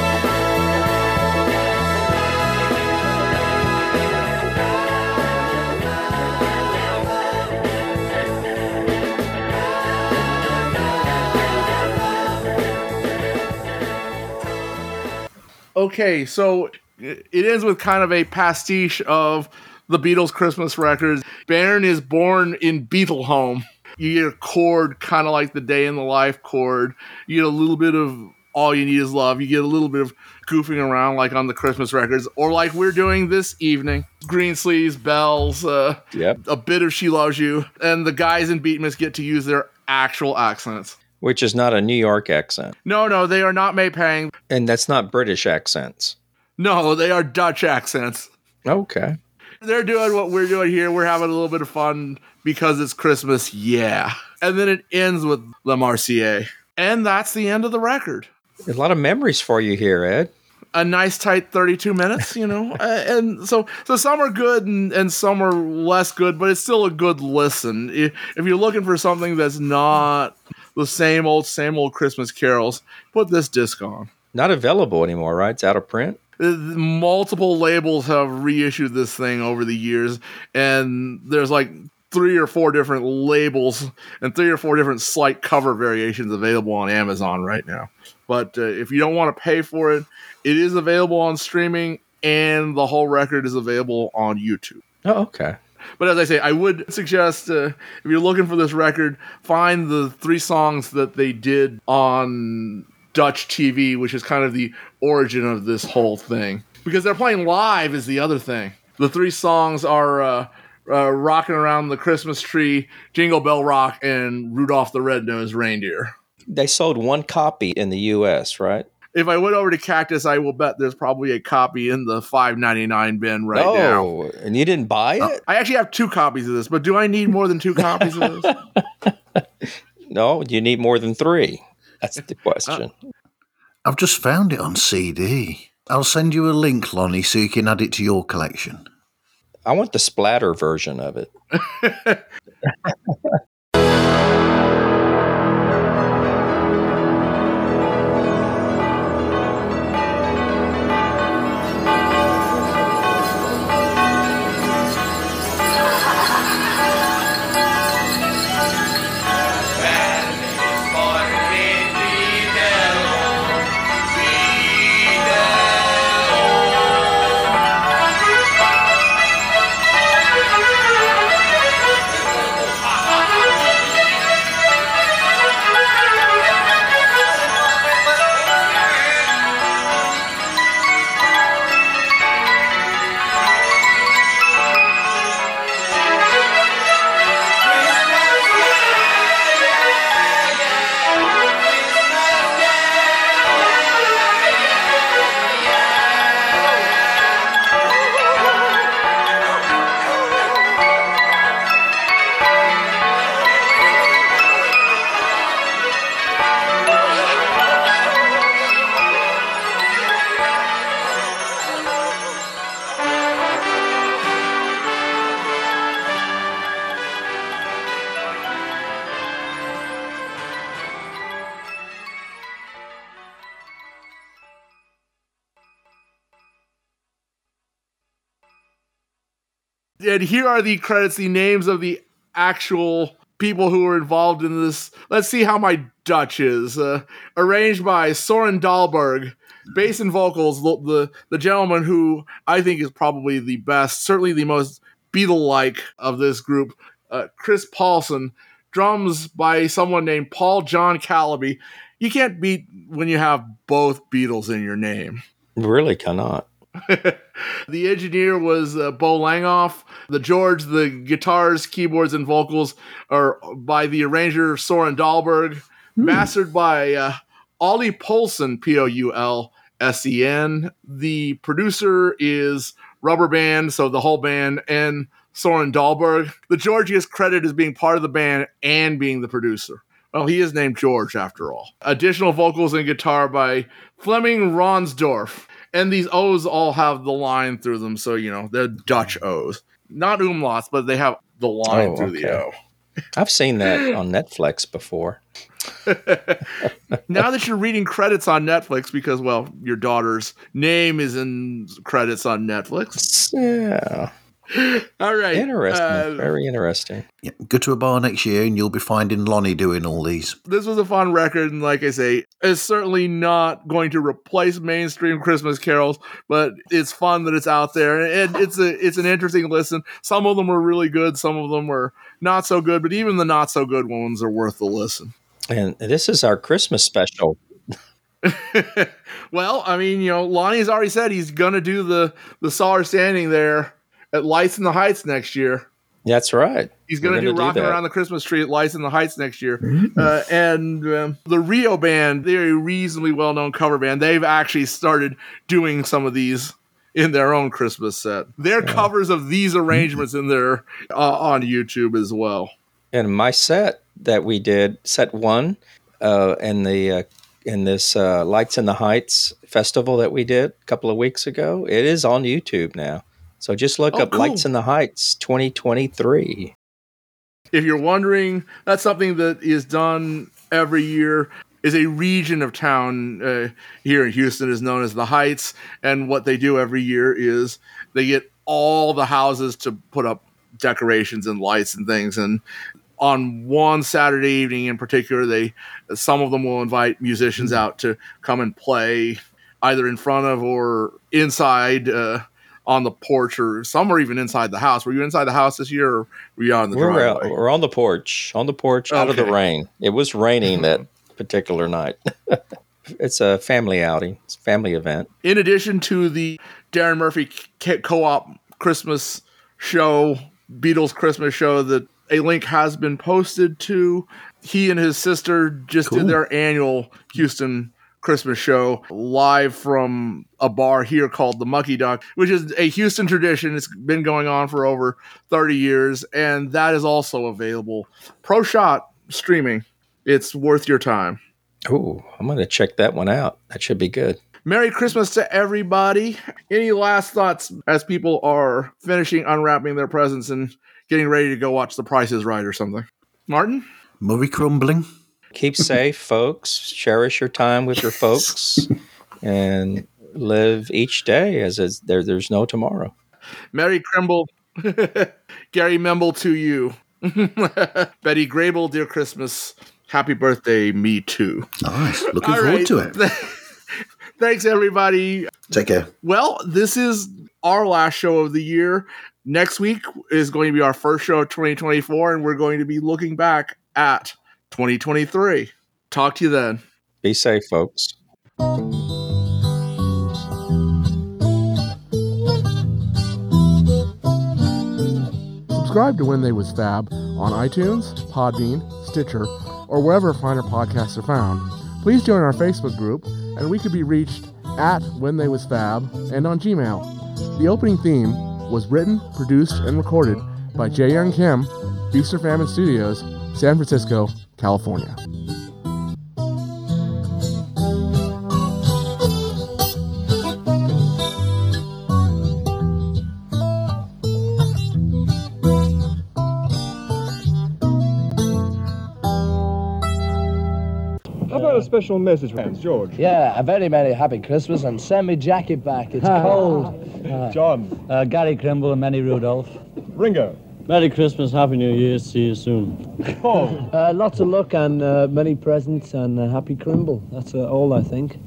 [SPEAKER 5] Okay, so it ends with kind of a pastiche of the Beatles Christmas records. Baron is born in Beatle home. You get a chord kind of like the Day in the Life chord. You get a little bit of All You Need Is Love. You get a little bit of goofing around like on the Christmas records, or like we're doing this evening. Green sleeves, bells, uh,
[SPEAKER 6] Yep.
[SPEAKER 5] a bit of She Loves You, and the guys in Beatmas get to use their actual accents.
[SPEAKER 6] Which is not a New York accent.
[SPEAKER 5] No, no, they are not Maypang.
[SPEAKER 6] And that's not British accents.
[SPEAKER 5] No, they are Dutch accents.
[SPEAKER 6] Okay.
[SPEAKER 5] They're doing what we're doing here. We're having a little bit of fun because it's Christmas. Yeah. And then it ends with La Marseillaise. And that's the end of the record.
[SPEAKER 6] A lot of memories for you here, Ed.
[SPEAKER 5] A nice tight 32 minutes, you know. [laughs] Uh, and so so some are good and, and some are less good, but it's still a good listen. If, if you're looking for something that's not the same old same old Christmas carols, put this disc on.
[SPEAKER 6] Not available anymore, right? It's out of print.
[SPEAKER 5] Uh, multiple labels have reissued this thing over the years and there's like three or four different labels and three or four different slight cover variations available on amazon right now but uh, if you don't want to pay for it it is available on streaming and the whole record is available on youtube
[SPEAKER 6] Oh, okay.
[SPEAKER 5] But as I say, I would suggest uh, if you're looking for this record, find the three songs that they did on Dutch TV, which is kind of the origin of this whole thing. Because they're playing live is the other thing. The three songs are uh, uh, "Rocking Around the Christmas Tree," "Jingle Bell Rock," and "Rudolph the Red-Nosed Reindeer."
[SPEAKER 6] They sold one copy in the U.S., right?
[SPEAKER 5] If I went over to Cactus, I will bet there's probably a copy in the 5.99 bin right now.
[SPEAKER 6] oh,
[SPEAKER 5] now.
[SPEAKER 6] and you didn't buy uh, it?
[SPEAKER 5] I actually have two copies of this, but do I need more than two copies of this? [laughs]
[SPEAKER 6] No, you need more than three. That's the uh, question.
[SPEAKER 7] I've just found it on CD. I'll send you a link, Lonnie, so you can add it to your collection.
[SPEAKER 6] I want the splatter version of it. [laughs]
[SPEAKER 5] And here are the credits, the names of the actual people who were involved in this. Let's see how my Dutch is. Uh, arranged by Soren Dahlberg. Bass and vocals, the, the the gentleman who I think is probably the best, certainly the most Beatle-like of this group, uh, Chris Paulson. Drums by someone named Paul John Calaby. You can't beat when you have both Beatles in your name.
[SPEAKER 6] Really cannot. [laughs]
[SPEAKER 5] The engineer was uh, Bo Langoff. The George, the guitars, keyboards, and vocals are by the arranger Soren Dahlberg. Mastered by uh, Ollie Poulsen, P O U L S E N. The producer is Rubber Band, so the whole band, and Soren Dahlberg. The George is credited as being part of the band and being the producer. Well, he is named George after all. Additional vocals and guitar by Fleming Ronsdorf. And these O's all have the line through them, so you know, they're Dutch mm-hmm. O's. Not umlauts, but they have the line
[SPEAKER 6] Oh,
[SPEAKER 5] through the. O.
[SPEAKER 6] I've seen that [laughs] on Netflix before.
[SPEAKER 5] now that you're reading credits on Netflix, because well, your daughter's name is in credits on Netflix.
[SPEAKER 6] Yeah. [laughs]
[SPEAKER 5] All right.
[SPEAKER 6] Interesting.
[SPEAKER 5] uh,
[SPEAKER 6] Very interesting.
[SPEAKER 7] Yeah, go to a bar next year and you'll be finding Lonnie doing all these.
[SPEAKER 5] this was a fun record, and like I say, it's certainly not going to replace mainstream Christmas carols, but it's fun that it's out there, and it's a it's an interesting listen. Some of them were really good, some of them were not so good, but even the not so good ones are worth the listen.
[SPEAKER 6] And this is our Christmas special. [laughs]
[SPEAKER 5] Well, I mean, you know, Lonnie's already said he's going to do the the Solar Standing there at Lights in the Heights next year.
[SPEAKER 6] That's right.
[SPEAKER 5] He's going to do
[SPEAKER 6] gonna
[SPEAKER 5] Rocking
[SPEAKER 6] that.
[SPEAKER 5] Around the Christmas Tree at Lights in the Heights next year. Uh, and um, the Rio Band, they're a reasonably well known cover band. They've actually started doing some of these in their own Christmas set. Their covers of these arrangements in there uh, on YouTube as well.
[SPEAKER 6] And my set that we did, set one, uh, in the uh, in this uh, Lights in the Heights festival that we did a couple of weeks ago, it is on YouTube now. So just look
[SPEAKER 5] Oh,
[SPEAKER 6] up Lights in the Heights 2023.
[SPEAKER 5] If you're wondering, that's something that is done every year. Is a region of town uh, here in Houston is known as the Heights, and what they do every year is they get all the houses to put up decorations and lights and things. And on one Saturday evening in particular, they some of them will invite musicians out to come and play either in front of or inside uh, on the porch, or some are even inside the house. Were you inside the house this year, or were you out in the
[SPEAKER 6] We're, out,
[SPEAKER 5] driveway?
[SPEAKER 6] we're on the porch, on the porch, out of the rain. It was raining [laughs] that particular night. [laughs] it's a family outing, it's a family event.
[SPEAKER 5] in addition to the Darren Murphy co-op Christmas show, Beatles Christmas show that a link has been posted to, he and his sister just did their annual Houston Christmas show live from a bar here called the Mucky Duck, which is a Houston tradition. It's been going on for over 30 years, and that is also available pro shot streaming. It's worth your time.
[SPEAKER 6] Ooh, I'm going to check that one out. That should be good.
[SPEAKER 5] Merry Christmas to everybody. Any last thoughts as people are finishing unwrapping their presents and getting ready to go watch The Price is Right or something? Martin?
[SPEAKER 7] Murray crumbling.
[SPEAKER 6] Keep safe, folks. Cherish your time with your folks and live each day as is, there, there's no tomorrow.
[SPEAKER 5] Mary Crimble. [laughs] Gary Memble to you. [laughs] Betty Grable, dear Christmas. Happy birthday, me too.
[SPEAKER 7] Nice. Looking
[SPEAKER 5] All
[SPEAKER 7] forward
[SPEAKER 5] right.
[SPEAKER 7] to it. [laughs]
[SPEAKER 5] Thanks, everybody.
[SPEAKER 7] Take care.
[SPEAKER 5] Well, this is our last show of the year. Next week is going to be our first show of 2024, and we're going to be looking back at 2023. Talk to you then.
[SPEAKER 6] Be safe, folks.
[SPEAKER 15] Subscribe to When They Was Fab on iTunes, Podbean, Stitcher, or wherever finer podcasts are found. Please join our Facebook group, and we could be reached at When They Was Fab and on Gmail. The opening theme was written, produced, and recorded by Jae Young Kim, Feast or Famine Studios, San Francisco, California.
[SPEAKER 16] How about a special message, friends, George?
[SPEAKER 4] Yeah, a very merry happy Christmas and send me jacket back. It's cold.
[SPEAKER 16] John.
[SPEAKER 17] Uh, Gary Crimble and Manny Rudolph.
[SPEAKER 16] Ringo.
[SPEAKER 17] Merry Christmas, Happy New Year, see you soon.
[SPEAKER 16] Paul. [laughs]
[SPEAKER 18] Uh, lots of luck and uh, many presents and uh, happy Crimble. That's uh, all I think.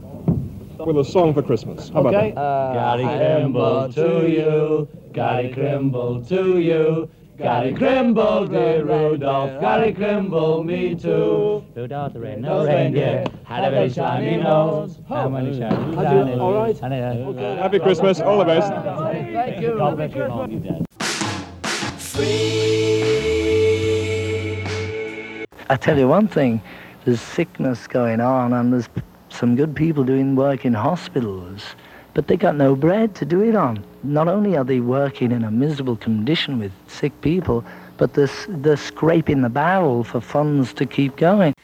[SPEAKER 16] With a song for Christmas. How
[SPEAKER 18] Okay.
[SPEAKER 16] about that?
[SPEAKER 17] Gary Crimble to you, Gary Crimble to you, Gary Crimble, dear Rudolph, Gary Crimble, me too. Rudolph the red-nosed reindeer had a very shiny nose. How many shiny
[SPEAKER 16] I all right.
[SPEAKER 17] Okay.
[SPEAKER 16] Happy Christmas. All the best.
[SPEAKER 18] Thank you.
[SPEAKER 17] God bless you all.
[SPEAKER 19] I tell you one thing, there's sickness going on and there's some good people doing work in hospitals, but they got no bread to do it on. Not only are they working in a miserable condition with sick people, but they're, they're scraping the barrel for funds to keep going.